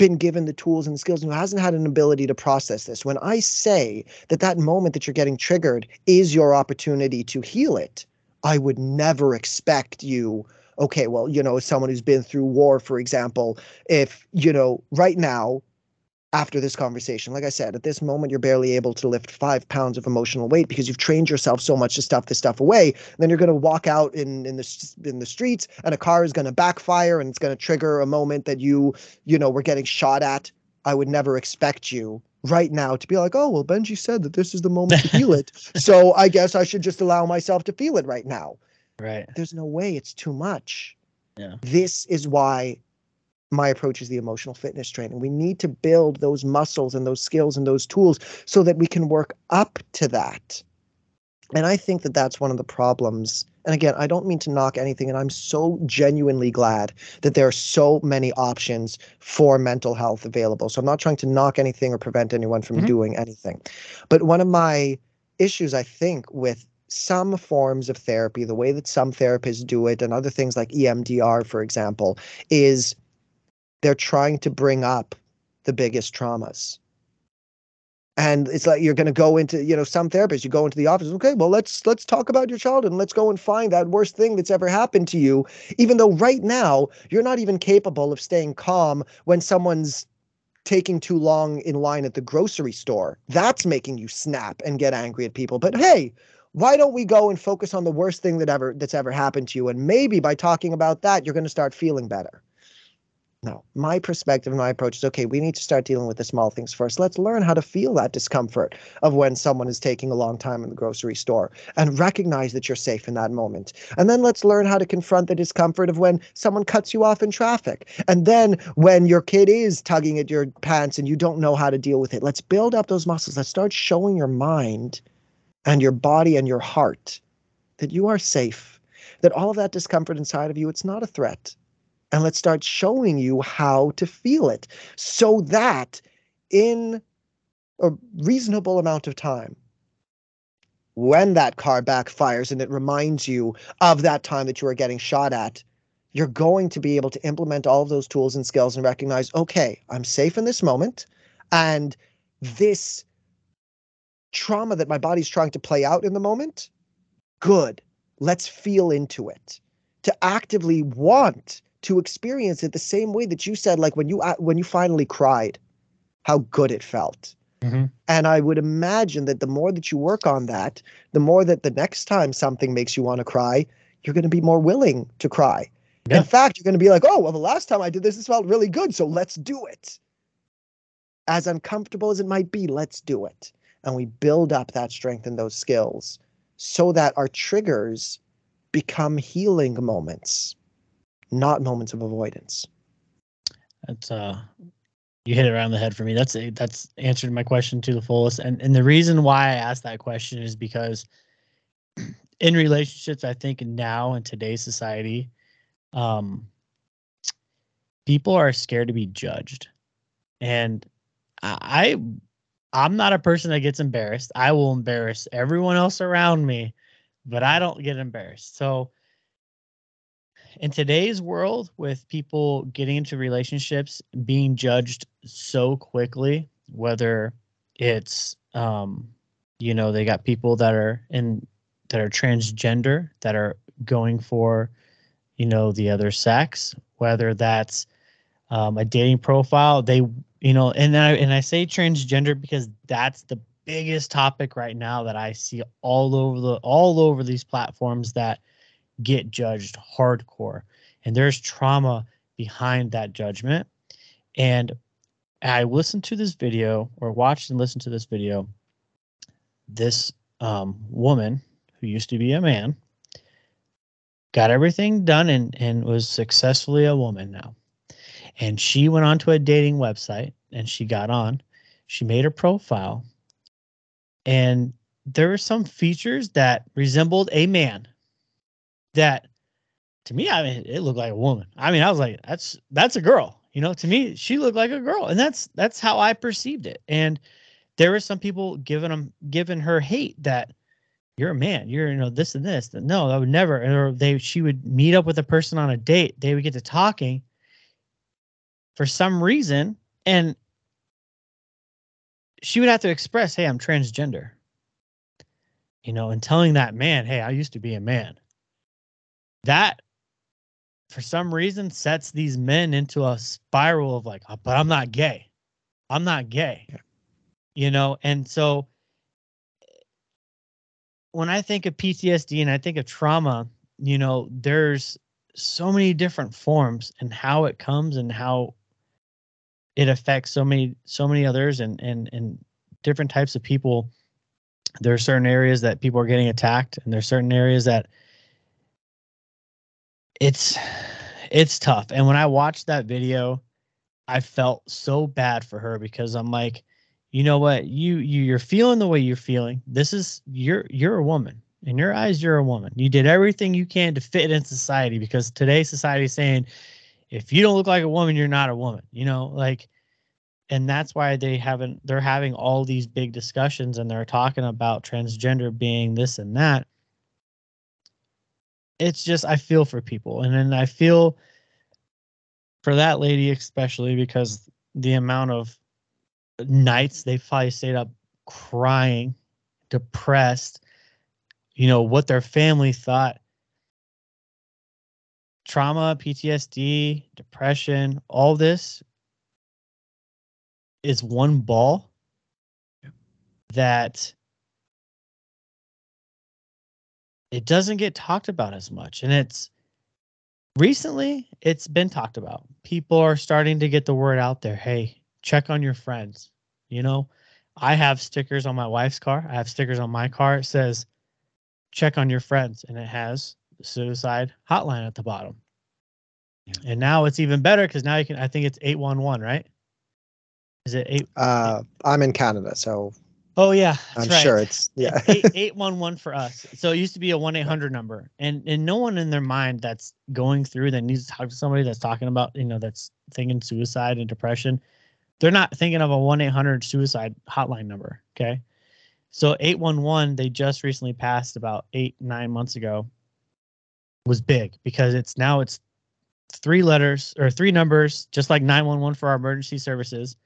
been given the tools and the skills and who hasn't had an ability to process this, when I say that that moment that you're getting triggered is your opportunity to heal it, I would never expect you okay, well, you know, someone who's been through war, for example, if, you know, right now after this conversation. Like I said, at this moment, you're barely able to lift five pounds of emotional weight because you've trained yourself so much to stuff this stuff away. then you're going to walk out in in the in the streets, and a car is going to backfire, and it's going to trigger a moment that you you know were getting shot at. I would never expect you right now to be like, oh well, Benjy said that this is the moment to <laughs> feel it, so I guess I should just allow myself to feel it right now. Right. There's no way. It's too much. Yeah. This is why my approach is the emotional fitness training. We need to build those muscles and those skills and those tools so that we can work up to that. And I think that that's one of the problems. And again, I don't mean to knock anything, and I'm so genuinely glad that there are so many options for mental health available. So I'm not trying to knock anything or prevent anyone from mm-hmm. doing anything. But one of my issues, I think, with some forms of therapy, the way that some therapists do it, and other things like EMDR, for example, is they're trying to bring up the biggest traumas. And it's like you're going to go into you know some therapists you go into the office okay well let's let's talk about your childhood and let's go and find that worst thing that's ever happened to you even though right now you're not even capable of staying calm when someone's taking too long in line at the grocery store. That's making you snap and get angry at people. But hey why don't we go and focus on the worst thing that ever that's ever happened to you? And maybe by talking about that you're going to start feeling better no, my perspective and my approach is okay, we need to start dealing with the small things first. Let's learn how to feel that discomfort of when someone is taking a long time in the grocery store and recognize that you're safe in that moment. And then let's learn how to confront the discomfort of when someone cuts you off in traffic. And then when your kid is tugging at your pants and you don't know how to deal with it. Let's build up those muscles. Let's start showing your mind and your body and your heart that you are safe, that all of that discomfort inside of you, it's not a threat and let's start showing you how to feel it so that in a reasonable amount of time when that car backfires and it reminds you of that time that you were getting shot at you're going to be able to implement all of those tools and skills and recognize okay i'm safe in this moment and this trauma that my body's trying to play out in the moment good. Let's feel into it. To actively want to experience it the same way that you said like when you uh, when you finally cried how good it felt. Mm-hmm. and i would imagine that the more that you work on that the more that the next time something makes you want to cry you're going to be more willing to cry. Yeah. in fact you're going to be like oh well the last time i did this this felt really good so let's do it. As uncomfortable as it might be let's do it. And we build up that strength and those skills so that our triggers become healing moments not moments of avoidance That's uh you hit it around the head for me. That's that's answered my question to the fullest. And and the reason why I asked that question is because <clears throat> in relationships, I think now in today's society, um people are scared to be judged. And I I- I'm not a person that gets embarrassed. I will embarrass everyone else around me, but I don't get embarrassed. So in today's world with people getting into relationships being judged so quickly whether it's um you know they got people that are in that are transgender that are going for you know the other sex whether that's um, a dating profile they you know and I and I say transgender because that's the biggest topic right now that I see all over the all over these platforms that get judged hardcore. And there's trauma behind that judgment. And i listened to this video or watched and listened to this video this um, woman who used to be a man got everything done and, and was successfully a woman now. And she went onto a dating website and she got on. She made a profile. And there were some features that resembled a man that to me i mean it looked like a woman. I mean i was like that's that's a girl. You know to me she looked like a girl and that's that's how i perceived it. And there were some people giving them giving her hate that you're a man. You're you know this and this. That no i would never or they she would meet up with a person on a date they would get to talking for some reason and she would have to express hey i'm transgender. You know and telling that man hey i used to be a man that for some reason sets these men into a spiral of like, "Oh, but I'm not gay. I'm not gay. You know, and so when I think of PTSD and I think of trauma, you know, there's so many different forms and how it comes and how it affects so many so many others and and and different types of people. There are certain areas that people are getting attacked and there are certain areas that it's it's tough. And when i watched that video i felt so bad for her because i'm like you know what? You, you you're feeling the way you're feeling. This is you're you're a woman. In your eyes you're a woman. You did everything you can to fit in society because today society is saying if you don't look like a woman you're not a woman you know like and that's why they haven't they're having all these big discussions and they're talking about transgender being this and that it's just I feel for people, and then I feel for that lady especially because the amount of nights they probably stayed up crying, depressed, you know what their family thought. Trauma, PTSD, depression, all this is one ball that it doesn't get talked about as much and it's recently it's been talked about. People are starting to get the word out there hey check on your friends. You know i have stickers on my wife's car i have stickers on my car it says check on your friends and it has the suicide hotline at the bottom. Yeah. and now it's even better because now you can i think it's 811 right? Is it 8 uh i'm in canada so Oh yeah, I'm that's right. sure it's yeah. <laughs> eight one one for us. So it used to be a one eight hundred number, and and no one in their mind that's going through that needs to talk to somebody that's talking about you know that's thinking suicide and depression. They're not thinking of a one eight hundred suicide hotline number. Okay, so eight one one they just recently passed about eight nine months ago was big because it's now it's three letters or three numbers, just like 911 for our emergency services.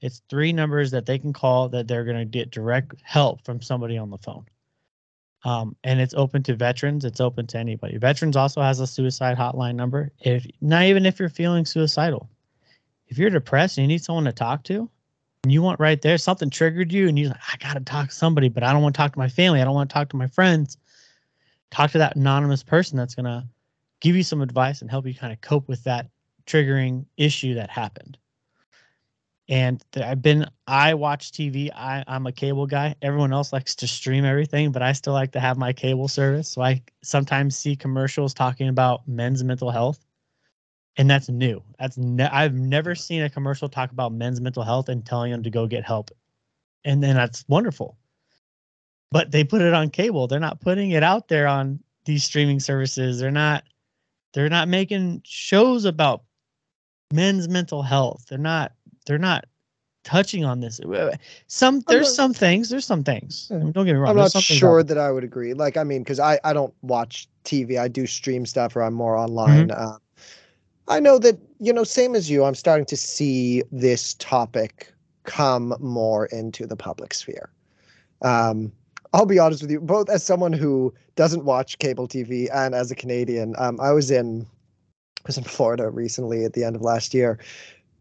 It's three numbers that they can call that they're going to get direct help from somebody on the phone. Um, and it's open to veterans. It's open to anybody. Veterans also has a suicide hotline number. If not even if you're feeling suicidal, if you're depressed and you need someone to talk to, and you want right there something triggered you, and you're like, I gotta talk to somebody, but I don't want to talk to my family. I don't want to talk to my friends. Talk to that anonymous person that's gonna give you some advice and help you kind of cope with that triggering issue that happened. And I've been, I watch TV. I, I'm a cable guy. Everyone else likes to stream everything, but I still like to have my cable service. So I sometimes see commercials talking about men's mental health. And that's new. That's ne- I've never seen a commercial talk about men's mental health and telling them to go get help. And then that's wonderful. But they put it on cable. They're not putting it out there on these streaming services. They're not they're not making shows about men's mental health. They're not they're not touching on this. Some there's not, some things. There's some things. don't get me wrong. I'm not sure that I would agree. Like I mean, because I I don't watch TV. I do stream stuff, or I'm more online. Mm-hmm. Uh, I know that you know, same as you. I'm starting to see this topic come more into the public sphere. Um, I'll be honest with you, both as someone who doesn't watch cable TV and as a Canadian, um, I was in I was in Florida recently at the end of last year,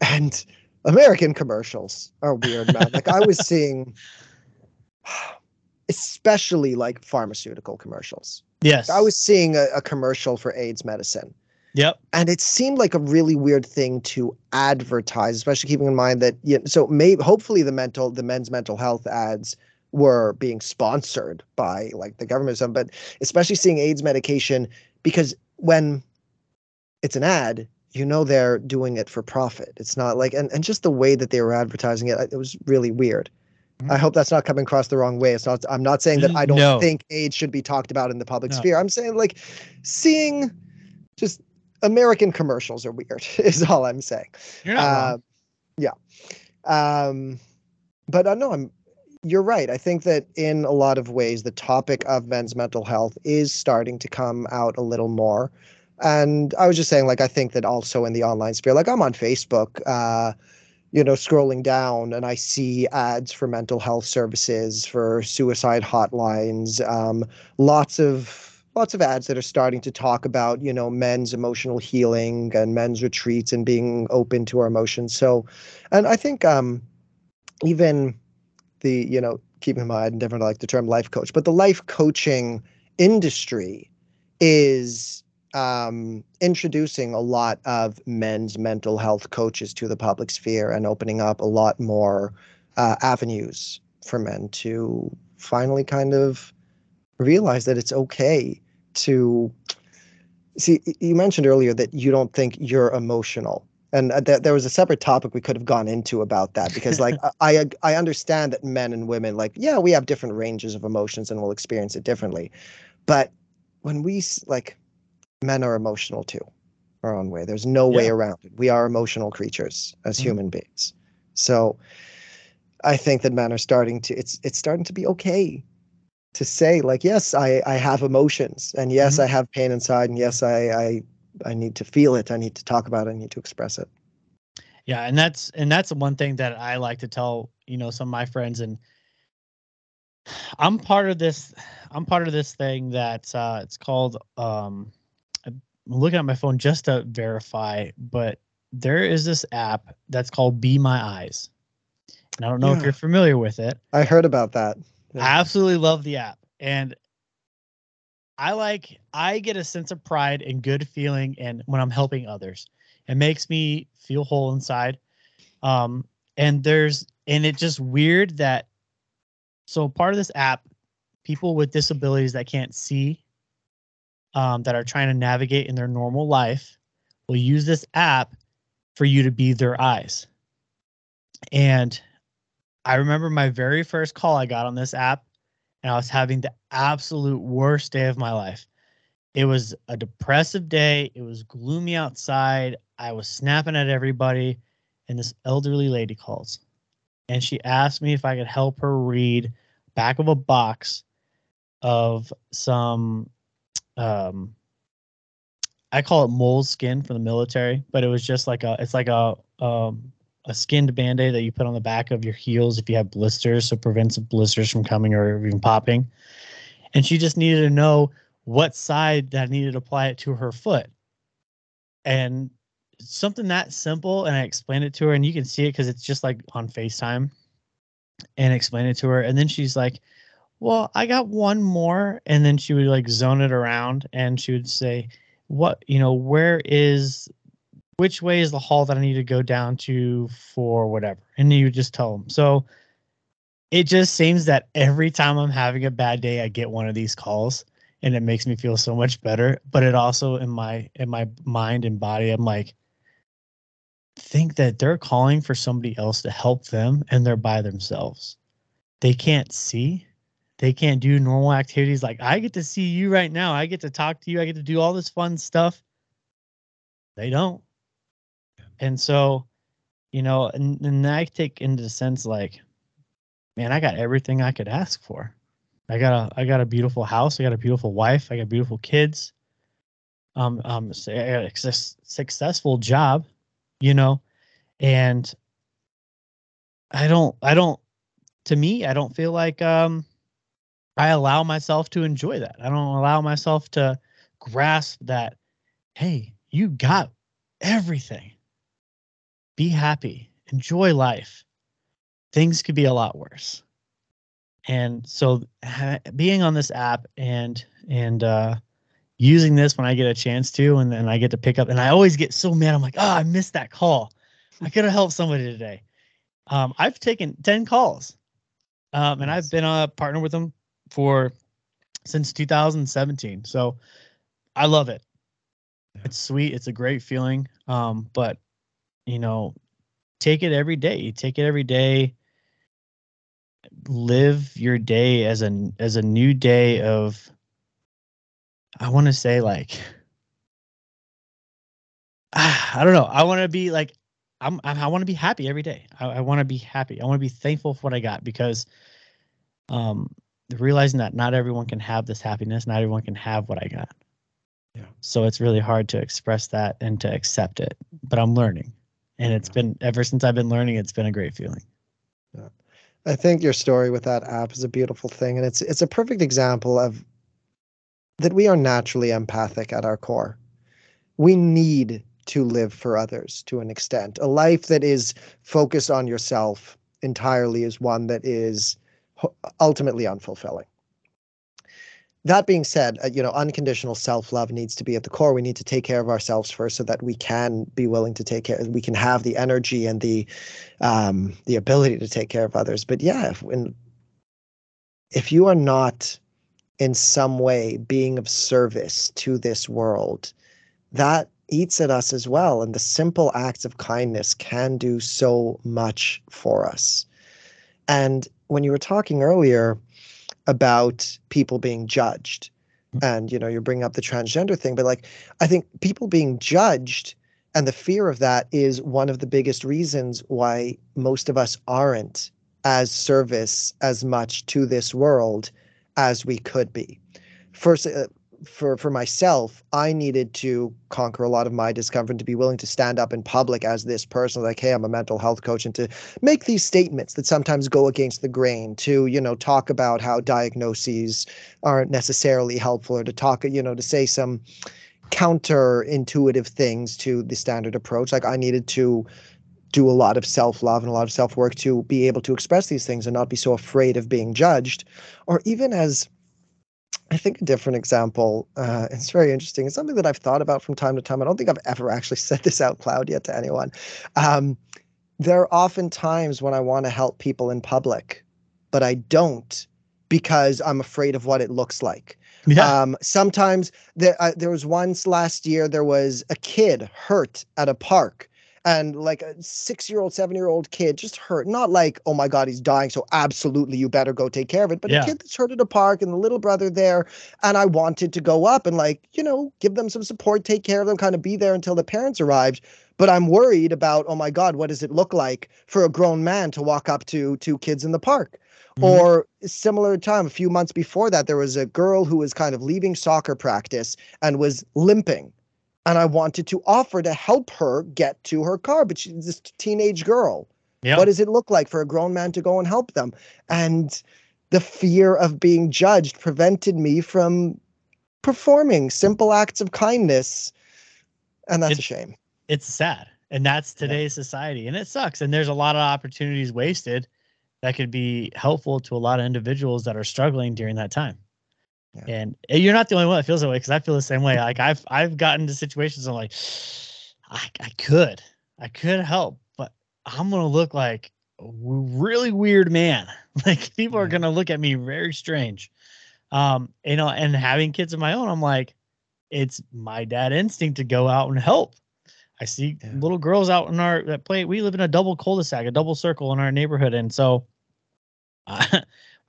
and American commercials are weird, man. like I was seeing, <sighs> especially like pharmaceutical commercials. Yes, I was seeing a, a commercial for AIDS medicine. Yep. And it seemed like a really weird thing to advertise, especially keeping in mind that you know, so maybe hopefully the mental the men's mental health ads were being sponsored by like the government or something, but especially seeing AIDS medication because when it's an ad you know they're doing it for profit it's not like and, and just the way that they were advertising it it was really weird mm-hmm. i hope that's not coming across the wrong way it's not i'm not saying that i don't no. think aids should be talked about in the public no. sphere i'm saying like seeing just american commercials are weird <laughs> is all i'm saying You're uh, yeah um but i uh, know i'm you're right. I think that in a lot of ways, the topic of men's mental health is starting to come out a little more. And I was just saying, like, I think that also in the online sphere, like, I'm on Facebook, uh, you know, scrolling down and I see ads for mental health services, for suicide hotlines, um, lots of lots of ads that are starting to talk about you know men's emotional healing and men's retreats and being open to our emotions. So and i think um even the you know keep in mind I never like the term life coach but the life coaching industry is um, introducing a lot of men's mental health coaches to the public sphere and opening up a lot more uh, avenues for men to finally kind of realize that it's okay to see you mentioned earlier that you don't think you're emotional and uh, th- there was a separate topic we could have gone into about that because like <laughs> I I understand that men and women like yeah we have different ranges of emotions and we'll experience it differently, but when we like men are emotional too, our own way. There's no way around it. We are emotional creatures as mm-hmm. human beings, so I think that men are starting to it's it's starting to be okay to say like yes I I have emotions and yes mm-hmm. I have pain inside and yes I I I need to feel it. I need to talk about it. I need to express it. Yeah, and that's and that's one thing that I like to tell you know some of my friends and I'm part of this. I'm part of this thing that uh, it's called. Um, looking at my phone just to verify, but there is this app that's called Be My Eyes, and I don't know yeah. if you're familiar with it. I heard about that. Yeah. I absolutely love the app, and I like I get a sense of pride and good feeling and when I'm helping others. It makes me feel whole inside. Um and there's and it's just weird that so part of this app people with disabilities that can't see um, that are trying to navigate in their normal life will use this app for you to be their eyes. And I remember my very first call I got on this app, and I was having the absolute worst day of my life. It was a depressive day. It was gloomy outside. I was snapping at everybody, and this elderly lady calls, and she asked me if I could help her read back of a box of some um I call it mole skin for the military, but it was just like a it's like a um a skinned band-aid that you put on the back of your heels if you have blisters, so prevents blisters from coming or even popping. And she just needed to know what side that needed to apply it to her foot. And something that simple, and I explained it to her, and you can see it because it's just like on FaceTime and explain it to her. And then she's like, Well, I got one more. And then she would like zone it around and she would say, What, you know, where is which way is the hall that I need to go down to for whatever? And you just tell them. So it just seems that every time I'm having a bad day, I get one of these calls and it makes me feel so much better. But it also in my in my mind and body, I'm like, think that they're calling for somebody else to help them and they're by themselves. They can't see. They can't do normal activities like I get to see you right now. I get to talk to you. I get to do all this fun stuff. They don't. And so, you know, and, and I take into the sense like, man, I got everything I could ask for. I got a I got a beautiful house. I got a beautiful wife. I got beautiful kids. Um, um, I got a successful job, you know, and I don't I don't to me I don't feel like um I allow myself to enjoy that. I don't allow myself to grasp that. Hey, you got everything be happy, enjoy life. Things could be a lot worse. And so ha- being on this app and and uh using this when I get a chance to and then I get to pick up and I always get so mad I'm like, "Oh, I missed that call. I could have helped somebody today." Um I've taken 10 calls. Um and I've been a partner with them for since 2017. So I love it. It's sweet. It's a great feeling. Um, but you know, take it every day. You take it every day. Live your day as a as a new day of I want to say like <sighs> I don't know. I want to be like I'm, I want to be happy every day. I, I want to be happy. I want to be thankful for what I got because um realizing that not everyone can have this happiness, not everyone can have what I got. Yeah. So it's really hard to express that and to accept it. But I'm learning and it's been ever since I've been learning. It's been a great feeling. Yeah. I think your story with that app is a beautiful thing, and it's it's a perfect example of that we are naturally empathic at our core. We need to live for others to an extent. A life that is focused on yourself entirely is one that is ultimately unfulfilling that being said, uh, you know, unconditional self love needs to be at the core. We need to take care of ourselves first, so that we can be willing to take care. We can have the energy and the um, the ability to take care of others. But yeah, if if you are not in some way being of service to this world, that eats at us as well. And the simple acts of kindness can do so much for us. And when you were talking earlier about people being judged mm. and you know you're bringing up the transgender thing but like i think people being judged and the fear of that is one of the biggest reasons why most of us aren't as service as much to this world as we could be first uh, for for myself, I needed to conquer a lot of my discomfort to be willing to stand up in public as this person, like, hey, I'm a mental health coach, and to make these statements that sometimes go against the grain, to you know talk about how diagnoses aren't necessarily helpful, or to talk, you know, to say some counterintuitive things to the standard approach. Like I needed to do a lot of self love and a lot of self work to be able to express these things and not be so afraid of being judged, or even as I think a different example, uh, it's very interesting. It's something that I've thought about from time to time. I don't think I've ever actually <laughs> said this out loud yet to anyone. Um, there are often times when I want to help people in public, but I don't because I'm afraid of what it looks like. Yeah. Um, sometimes there, uh, there was once last year, there was a kid hurt at a park and like a six year old, seven year old kid just hurt. Not like, oh my God, he's dying. So absolutely you better go take care of it. But Yeah. a kid that's hurt at a park and the little brother there. And I wanted to go up and like, you know, give them some support, take care of them, kind of be there until the parents arrived. But I'm worried about, oh my God, what does it look like for a grown man to walk up to two kids in the park? Mhm. Or similar time, a few months before that, there was a girl who was kind of leaving soccer practice and was limping. And I wanted to offer to help her get to her car, but she's this teenage girl. yeah. What does it look like for a grown man to go and help them? And the fear of being judged prevented me from performing simple acts of kindness. And that's a shame. it's sad and that's Yeah. today's society and it sucks and there's a lot of opportunities wasted that could be helpful to a lot of individuals that are struggling during that time Yeah. and uh, you're not the only one that feels that way because i feel the same way like i've i've gotten to situations i'm like I, I could i could help but i'm gonna look like a really weird man <laughs> like people are gonna look at me very strange um you know and having kids of my own i'm like it's my dad instinct to go out and help I see Yeah. little girls out in our that play. We live in a double cul-de-sac, a double circle in our neighborhood, and so <laughs> uh,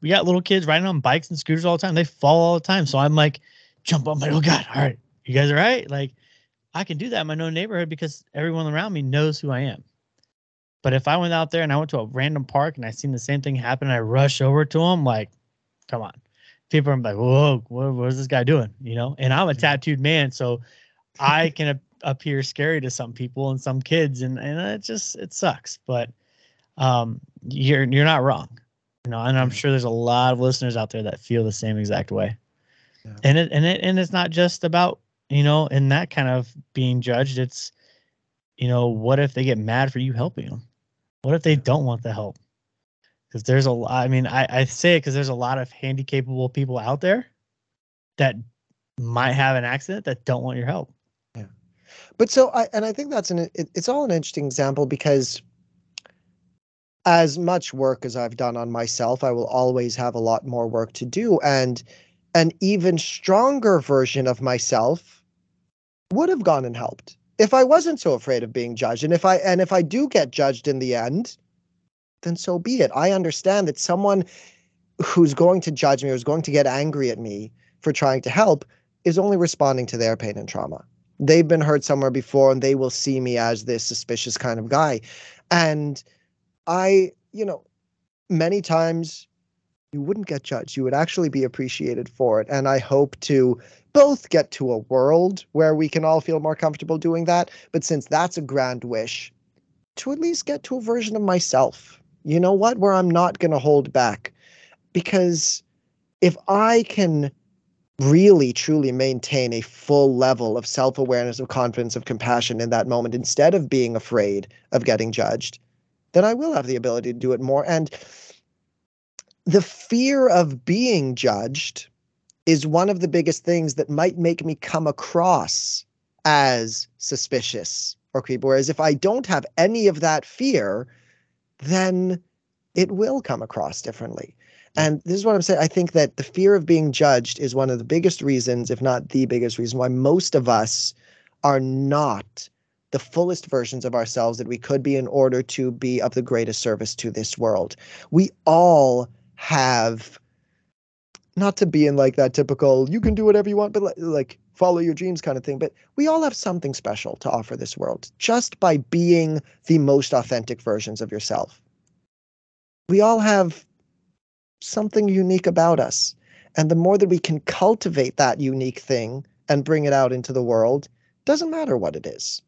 we got little kids riding on bikes and scooters all the time. They fall all the time. So I'm like, jump up, I'm like, oh god, all right, you guys are right. Like, I can do that in my own neighborhood because everyone around me knows who I am. But if I went out there and I went to a random park and I seen the same thing happen, and I rush over to them, like, come on. People are like, whoa, what, what is this guy doing? You know, and I'm a tattooed man, so I can ap- appear scary to some people and some kids, and and it just it sucks. But um, you're you're not wrong, you know, and I'm sure there's a lot of listeners out there that feel the same exact way. Yeah. And it and it and it's not just about you know in that kind of being judged. It's you know what if they get mad for you helping them? What if they don't want the help? Because there's a lot. I mean, I I say it because there's a lot of handy capable people out there that might have an accident that don't want your help. Yeah. But so I and I think that's an it, it's all an interesting example because as much work as I've done on myself, I will always have a lot more work to do and an even stronger version of myself would have gone and helped. If I wasn't so afraid of being judged and if I and if I do get judged in the end then so be it. I understand that someone who's going to judge me or is going to get angry at me for trying to help is only responding to their pain and trauma. They've been hurt somewhere before and they will see me as this suspicious kind of guy. And i you know many times you wouldn't get judged you would actually be appreciated for it and i hope to both get to a world where we can all feel more comfortable doing that but since that's a grand wish to at least get to a version of myself. You know what? Where i'm not going to hold back. Because if i can really truly maintain a full level of self-awareness of confidence of compassion in that moment instead of being afraid of getting judged then i will have the ability to do it more. And the fear of being judged is one of the biggest things that might make me come across as suspicious or creepy. Whereas if i don't have any of that fear then it will come across differently. And this is what I'm saying. I think that the fear of being judged is one of the biggest reasons, if not the biggest reason, why most of us are not the fullest versions of ourselves that we could be in order to be of the greatest service to this world. We all have, not to be in like that typical, you can do whatever you want, but like follow your dreams kind of thing, but we all have something special to offer this world just by being the most authentic versions of yourself. We all have something unique about us. And the more that we can cultivate that unique thing and bring it out into the world, doesn't matter what it is.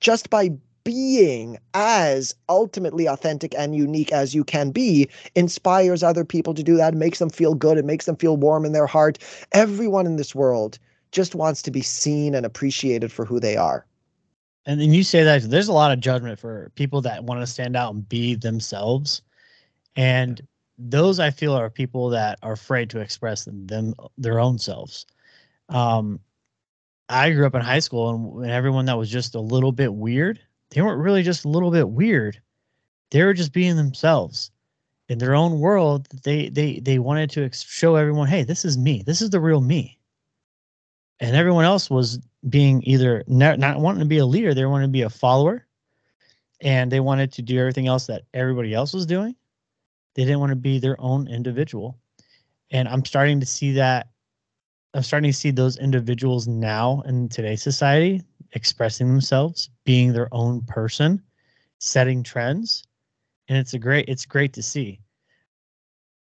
Just by being as ultimately authentic and unique as you can be inspires other people to do that, makes them feel good, it makes them feel warm in their heart. Everyone in this world just wants to be seen and appreciated for who they are. And then you say that there's a lot of judgment for people that want to stand out and be themselves. And those I feel are people that are afraid to express them their own selves. Um, I grew up in high school, and, everyone that was just a little bit weird, they weren't really just a little bit weird. They were just being themselves in their own world. They they they wanted to ex- show everyone, hey, this is me. This is the real me. And everyone else was being either not wanting to be a leader, they wanted to be a follower, and they wanted to do everything else that everybody else was doing. They didn't want to be their own individual. And I'm starting to see that I'm starting to see those individuals now in today's society expressing themselves, being their own person, setting trends. And it's a great it's great to see.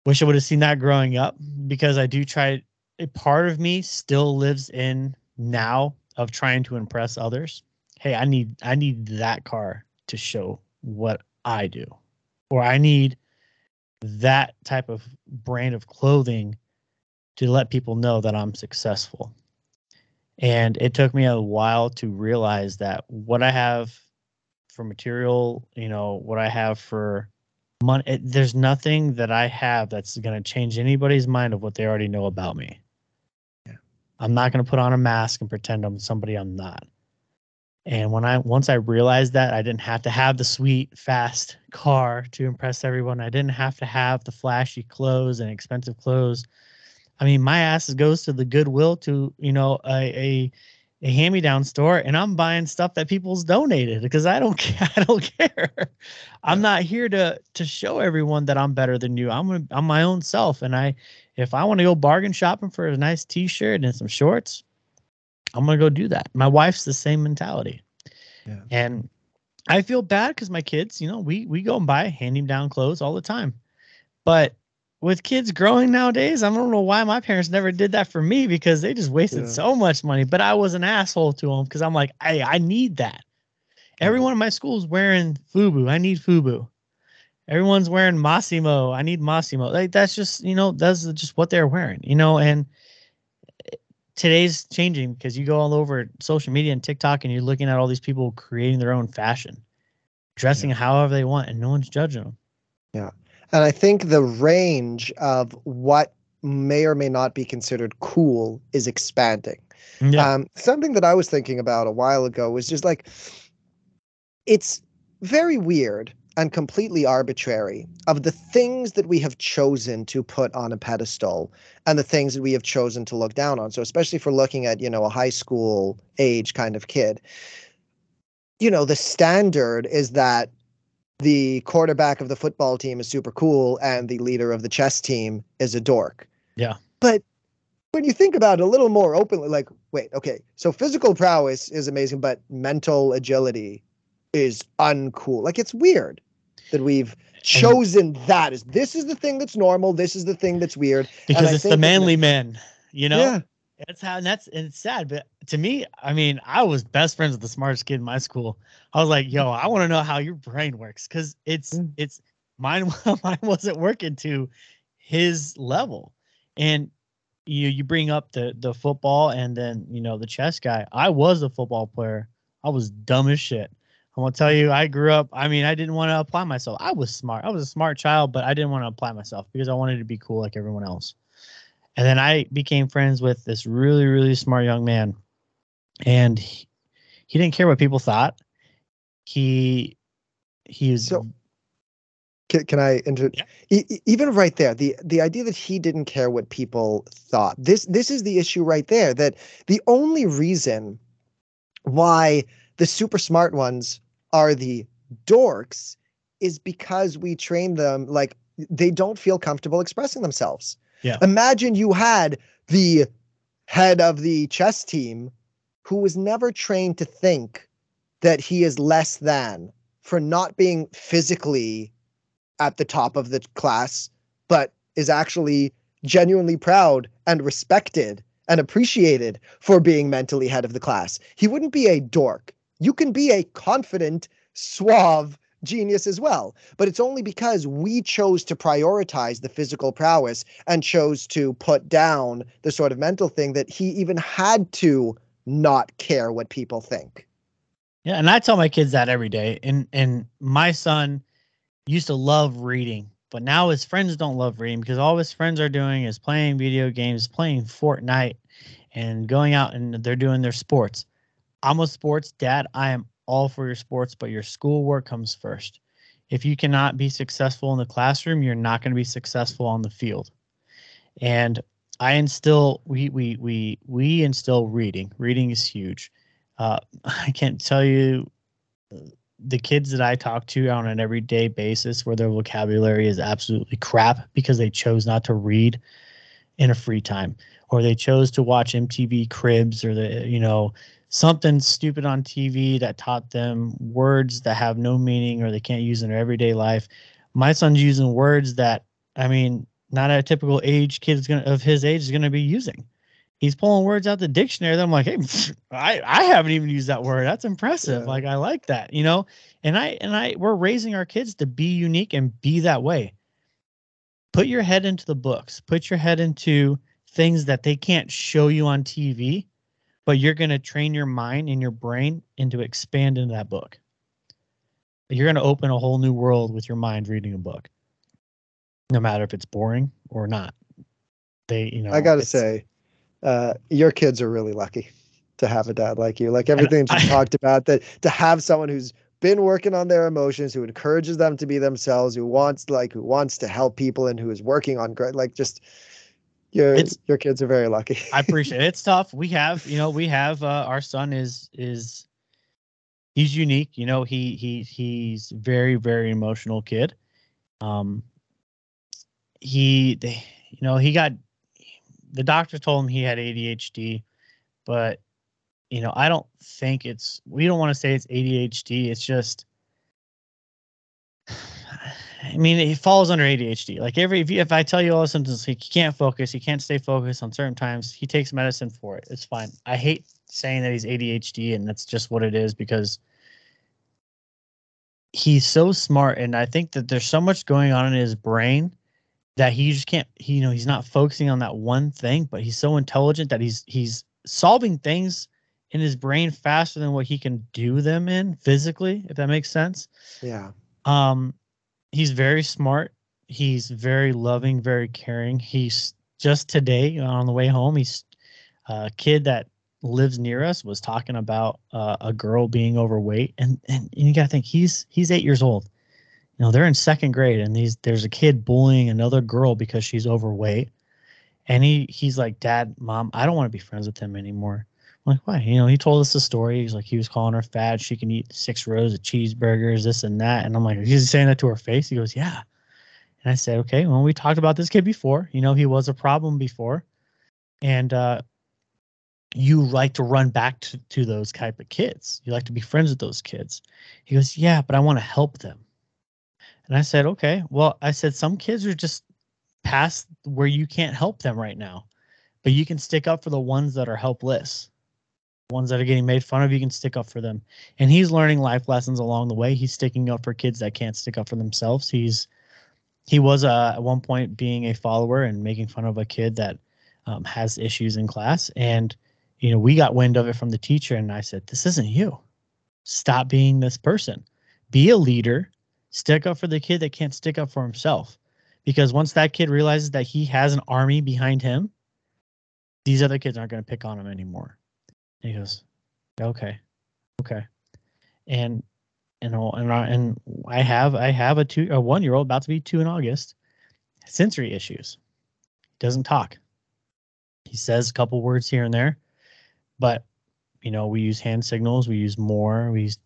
Wish I would have seen that growing up because I do try a part of me still lives in now of trying to impress others. Hey, I need I need that car to show what I do. Or I need that type of brand of clothing to let people know that I'm successful. And it took me a while to realize that what I have for material, you know, what I have for money, it, there's nothing that I have that's going to change anybody's mind of what they already know about me. Yeah. I'm not going to put on a mask and pretend I'm somebody I'm not. And when I once I realized that I didn't have to have the sweet fast car to impress everyone, I didn't have to have the flashy clothes and expensive clothes. I mean, my ass goes to the Goodwill to you know a a, a hand me down store, and I'm buying stuff that people's donated because I don't <laughs> I don't care. I'm not here to to show everyone that I'm better than you. I'm I'm my own self, and I if I want to go bargain shopping for a nice T-shirt and some shorts, I'm gonna go do that. My wife's the same mentality. Yeah. And I feel bad because my kids, you know, we we go and buy hand me down clothes all the time. But with kids growing nowadays, I don't know why my parents never did that for me because they just wasted Yeah. so much money. But I was an asshole to them because I'm like, hey, I need that. Everyone mm-hmm. in my school is wearing FUBU. I need FUBU. Everyone's wearing Mossimo. I need Mossimo. Like that's just, you know, that's just what they're wearing, you know, and eh, today's changing because you go all over social media and TikTok and you're looking at all these people creating their own fashion, dressing however they want, and no one's judging them. And I think the range of what may or may not be considered cool is expanding. Yeah. Um, something that I was thinking about a while ago was just like, it's very weird and completely arbitrary of the things that we have chosen to put on a pedestal and the things that we have chosen to look down on. So, especially for looking at, you know, a high school age kind of kid, you know, the standard is that the quarterback of the football team is super cool and the leader of the chess team is a dork. Yeah. But when you think about it a little more openly, like, wait, okay, so physical prowess is amazing, but mental agility is uncool. Like, it's weird that we've chosen that as this is the thing that's normal, this is the thing that's weird. because it's the manly men, you know? Yeah. That's how and that's and it's sad, but to me, I mean, I was best friends with the smartest kid in my school. I was like, yo, I want to know how your brain works because it's Mm. it's mine <laughs> mine wasn't working to his level. And you you bring up the the football and then you know the chess guy. I was a football player. I was dumb as shit. I'm gonna tell you, I grew up. I mean, I didn't want to apply myself. I was smart. I was a smart child, but I didn't want to apply myself because I wanted to be cool like everyone else. And then I became friends with this really, really smart young man. And he, he didn't care what people thought. He he was So- Can, can I inter- Yeah. e- e- even right there the the idea that he didn't care what people thought this this is the issue right there that the only reason why the super smart ones are the dorks is because we train them like they don't feel comfortable expressing themselves Yeah. imagine you had the head of the chess team who was never trained to think that he is less than for not being physically at the top of the class, but is actually genuinely proud and respected and appreciated for being mentally head of the class. He wouldn't be a dork. You can be a confident, suave genius as well, but it's only because we chose to prioritize the physical prowess and chose to put down the sort of mental thing that he even had to not care what people think. Yeah, and I tell my kids that every day. And and my son used to love reading, but now his friends don't love reading because all his friends are doing is playing video games, playing Fortnite, and going out and they're doing their sports. I'm a sports dad. I am all for your sports, but your schoolwork comes first. If you cannot be successful in the classroom, you're not going to be successful on the field. And I instill we we we we instill reading. Reading is huge. Uh, <laughs> I can't tell you the kids that I talk to on an everyday basis where their vocabulary is absolutely crap because they chose not to read in a free time or they chose to watch MTV Cribs or the you know something stupid on TV that taught them words that have no meaning or they can't use in their everyday life. My son's using words that I mean, not a typical age kid is gonna of his age is gonna be using. He's pulling words out the dictionary. That I'm like, hey, I, I haven't even used that word. That's impressive. Yeah. Like I like that, you know. And I and I we're raising our kids to be unique and be that way. Put your head into the books. Put your head into things that they can't show you on TV but you're going to train your mind and your brain into expand into that book. You're going to open a whole new world with your mind reading a book, no matter if it's boring or not. They, you know, I gotta say, uh, your kids are really lucky to have a dad like you. Like everything you <laughs> talked about, that to have someone who's been working on their emotions, who encourages them to be themselves, who wants like who wants to help people, and who is working on great, like just your It's- your kids are very lucky. I appreciate it. It's <laughs> tough. We have, you know, we have uh, our son is is he's unique. You know, he he he's very very emotional kid. Um, he, they, you know, he got the doctor told him he had ADHD, but you know, I don't think it's. We don't want to say it's ADHD. It's just. I mean, it falls under ADHD. Like every, if, you, if I tell you all the symptoms, he can't focus, he can't stay focused on certain times. He takes medicine for it. It's fine. I hate saying that he's ADHD, and that's just what it is because he's so smart, and I think that there's so much going on in his brain that he just can't. He, you know, he's not focusing on that one thing, but he's so intelligent that he's he's solving things in his brain faster than what he can do them in physically, if that makes sense. yeah, Um, he's very smart. He's very loving, very caring. He's just today on the way home. He's a kid that lives near us was talking about uh, a girl being overweight, and and you got to think he's he's eight years old. You know they're in second grade, and these there's a kid bullying another girl because she's overweight, and he he's like, Dad, Mom, I don't want to be friends with him anymore. I'm like, why? You know, he told us the story. He's like, he was calling her fat. She can eat six rows of cheeseburgers, this and that. And I'm like, he's saying that to her face. He goes, yeah. And I said, okay, well, we talked about this kid before. You know, he was a problem before. And uh, you like to run back to, to those type of kids. You like to be friends with those kids. He goes, yeah, but I want to help them. And I said, okay. Well, I said, some kids are just past where you can't help them right now, but you can stick up for the ones that are helpless ones that are getting made fun of, you can stick up for them. And he's learning life lessons along the way. He's sticking up for kids that can't stick up for themselves. He's he was uh, at one point being a follower and making fun of a kid that um, has issues in class. And you know, we got wind of it from the teacher, and I said, "This isn't you. Stop being this person. Be a leader. Stick up for the kid that can't stick up for himself." Because once that kid realizes that he has an army behind him, these other kids aren't going to pick on him anymore. He goes, okay, okay, and and and I, and I have I have a two a one year old about to be two in August, sensory issues, doesn't talk. He says a couple words here and there, but you know we use hand signals, we use more, we use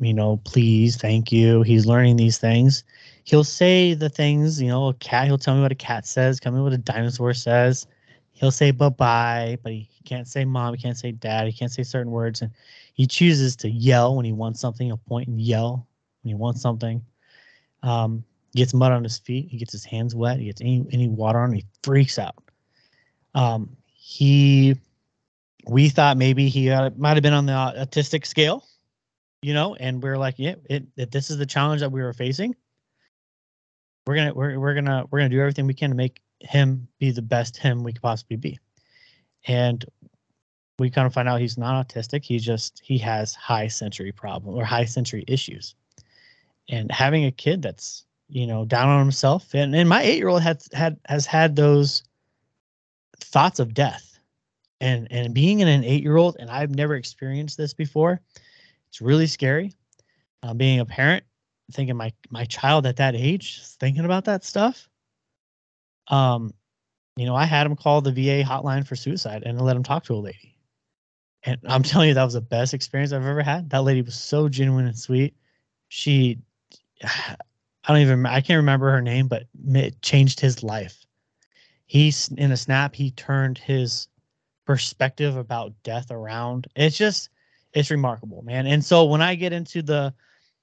you know please, thank you. He's learning these things. He'll say the things you know a cat. He'll tell me what a cat says. Tell me what a dinosaur says he'll say bye bye, but he can't say mom, he can't say dad, he can't say certain words. And he chooses to yell when he wants something, he'll point and yell when he wants something. Um, gets mud on his feet, he gets his hands wet, he gets any, any water on him, he freaks out. Um, he, we thought maybe he uh, might have been on the autistic scale, you know, and we are like, yeah, it, it, this is the challenge that we were facing. We're gonna, we're, we're gonna, we're gonna do everything we can to make him be the best him we could possibly be. And we kind of find out he's not autistic. He just he has high sensory problem or high sensory issues. And having a kid that's you know down on himself, and, and my eight year old had had has had those thoughts of death, and and being in an eight year old, and I've never experienced this before. It's really scary. Uh, being a parent, thinking my my child at that age, thinking about that stuff um, you know, I had him call the VA hotline for suicide and let him talk to a lady. And I'm <laughs> telling you, that was the best experience I've ever had. That lady was so genuine and sweet. she <sighs> I don't even I can't remember her name, but it changed his life. He's in a snap. He turned his perspective about death around. It's just it's remarkable, man. And so when I get into the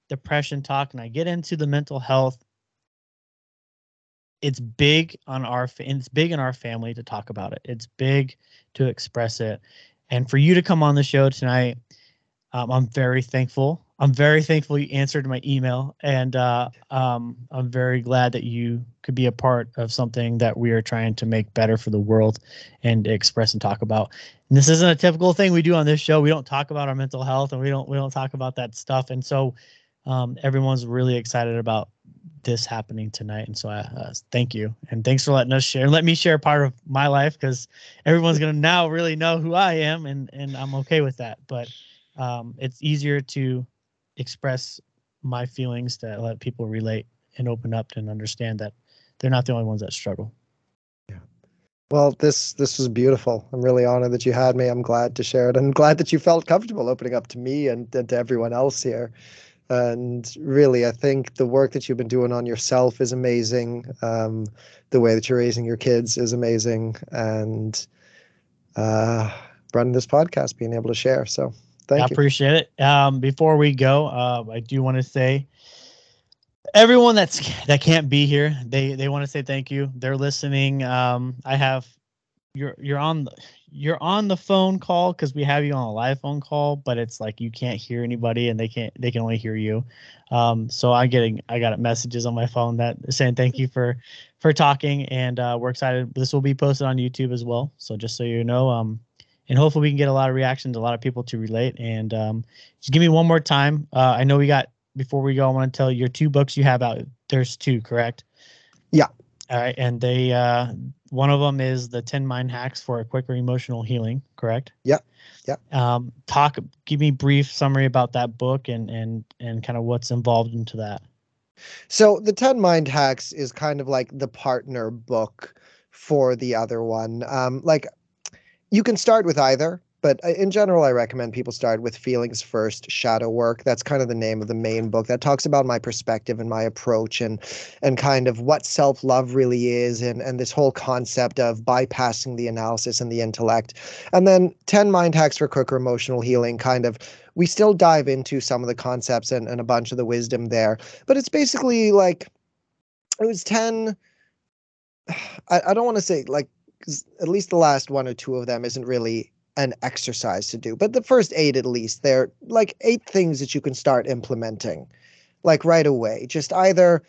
depression talk and I get into the mental health, it's big on our it's big in our family to talk about it. It's big to express it. And for you to come on the show tonight, um, I'm very thankful. I'm very thankful you answered my email, and uh, um, I'm very glad that you could be a part of something that we are trying to make better for the world and express and talk about. And this isn't a typical thing we do on this show. We don't talk about our mental health, and we don't we don't talk about that stuff. And so um, everyone's really excited about this happening tonight. And so I uh, thank you and thanks for letting us share let me share part of my life because everyone's gonna now really know who I am, and and I'm okay with that. But um, it's easier to express my feelings to let people relate and open up and understand that they're not the only ones that struggle. Yeah. Well, this this was beautiful. I'm really honored that you had me. I'm glad to share it. I'm glad that you felt comfortable opening up to me and, and to everyone else here. And really, I think the work that you've been doing on yourself is amazing. Um, the way that you're raising your kids is amazing. And uh, running this podcast, being able to share. So Thank I you. I appreciate it. Um, before we go, uh, I do want to say everyone that's that can't be here, they they want to say thank you. They're listening. Um, I have you're you're on the you're on the phone call because we have you on a live phone call, but it's like you can't hear anybody and they can't they can only hear you. Um, so I'm getting I got messages on my phone that saying thank you for for talking and uh, we're excited. This will be posted on YouTube as well. So just so you know, um, and hopefully we can get a lot of reactions, a lot of people to relate. And um, just give me one more time. Uh, I know we got before we go. I want to tell your two books you have out. There's two, correct? Yeah. All right, and they uh, one of them is the 10 mind hacks for a quicker emotional healing, correct? Yeah. Yeah. Um, talk. Give me brief summary about that book and and and kind of what's involved into that. So the 10 mind hacks is kind of like the partner book for the other one. Um, like you can start with either, but uh, in general, I recommend people start with Feelings First Shadow Work. That's kind of the name of the main book that talks about my perspective and my approach and and kind of what self love really is and and this whole concept of bypassing the analysis and the intellect. And then 10 Mind Hacks for Quicker Emotional Healing kind of we still dive into some of the concepts and, and a bunch of the wisdom there. But it's basically like it was 10 <sighs> I, I don't want to say like at least the last one or two of them isn't really an exercise to do. But the first eight, at least, they're like eight things that you can start implementing, like right away. Just either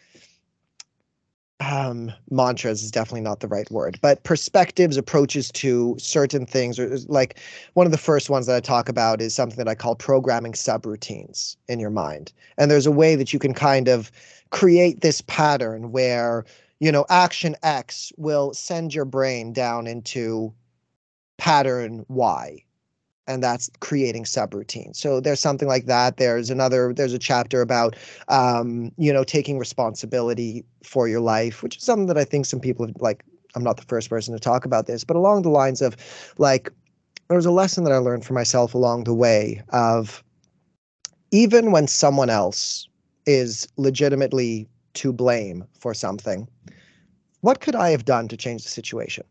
um, mantras is definitely not the right word, but perspectives, approaches to certain things, or like one of the first ones that I talk about is something that I call programming subroutines in your mind. And there's a way that you can kind of create this pattern where you know, action X will send your brain down into pattern Y. And that's creating subroutines. So there's something like that. There's another, there's a chapter about, um, you know, taking responsibility for your life, which is something that I think some people have, like, I'm not the first person to talk about this, but along the lines of like, there was a lesson that I learned for myself along the way of even when someone else is legitimately to blame for something, what could I have done to change the situation?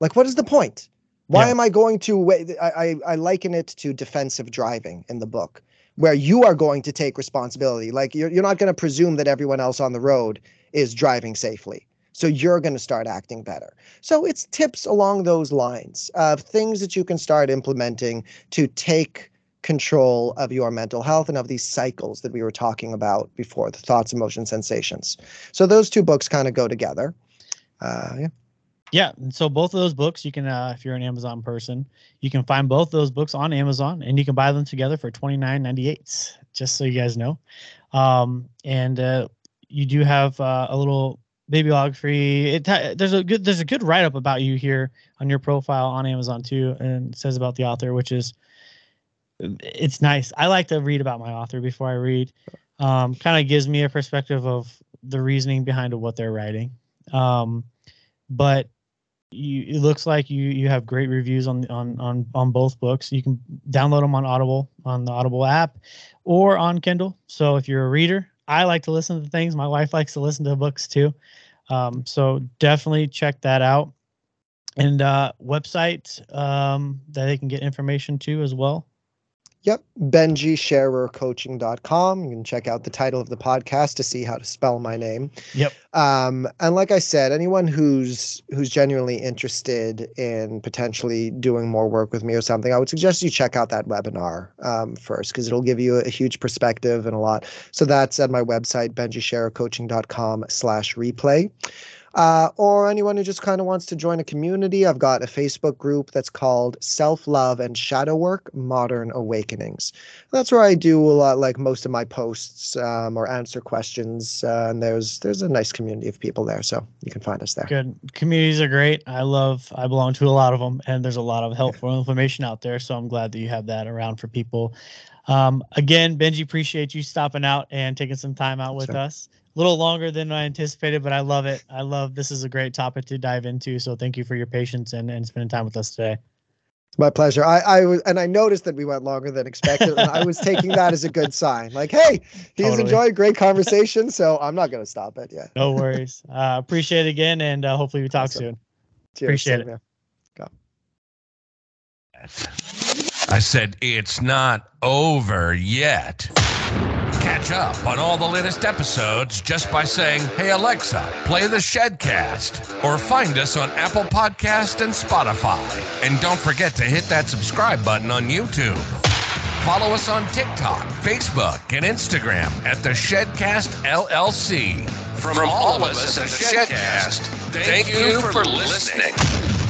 Like, what is the point? Why yeah. am I going to? I, I, I liken it to defensive driving in the book, where you are going to take responsibility. Like, you're, you're not going to presume that everyone else on the road is driving safely. So you're going to start acting better. So it's tips along those lines of things that you can start implementing to take control of your mental health and of these cycles that we were talking about before the thoughts, emotions, sensations. So those two books kind of go together. Uh, yeah. Yeah, so both of those books you can, uh, if you're an Amazon person, you can find both those books on Amazon, and you can buy them together for twenty nine ninety eight. Just so you guys know, um, and uh, you do have uh, a little bibliography. It there's a good there's a good write up about you here on your profile on Amazon too, and it says about the author, which is it's nice. I like to read about my author before I read. Um, kind of gives me a perspective of the reasoning behind what they're writing. Um, but you it looks like you you have great reviews on on on on both books. You can download them on Audible on the Audible app or on Kindle. So if you're a reader, I like to listen to things. My wife likes to listen to books too. Um, so definitely check that out. And uh, website um, that they can get information to as well. Yep, benjysherercoaching.com. You can check out the title of the podcast to see how to spell my name. Yep. Um, and like I said, anyone who's who's genuinely interested in potentially doing more work with me or something, I would suggest you check out that webinar um, first because it'll give you a, a, huge perspective and a lot. So that's at my website, benjysherercoaching.com slash replay uh, or anyone who just kind of wants to join a community, I've got a Facebook group that's called Self Love and Shadow Work Modern Awakenings. That's where I do a lot, like most of my posts um, or answer questions. Uh, and there's there's a nice community of people there, so you can find us there. Good communities are great. I love. I belong to a lot of them, and there's a lot of helpful yeah. information out there. So I'm glad that you have that around for people. Um, again, Benjy, appreciate you stopping out and taking some time out with sure. us little longer than I anticipated, but I love it. I love this is a great topic to dive into. So thank you for your patience and, and spending time with us today. It's my pleasure. I, I was, and I noticed that we went longer than expected, and I was taking that as a good sign. Like, hey, <laughs> he's totally. enjoying great conversation, so I'm not going to stop it. Yeah. No worries. <laughs> Uh, appreciate it again, and uh, hopefully we talk awesome. soon. Cheers. Appreciate it. Go. I said it's not over yet. Catch up on all the latest episodes just by saying, Hey Alexa, play the Shedcast, or find us on Apple Podcast and Spotify. And don't forget to hit that subscribe button on YouTube. Follow us on TikTok, Facebook, and Instagram at the Shedcast LLC. From, From all of us at the Shedcast, thank you for listening.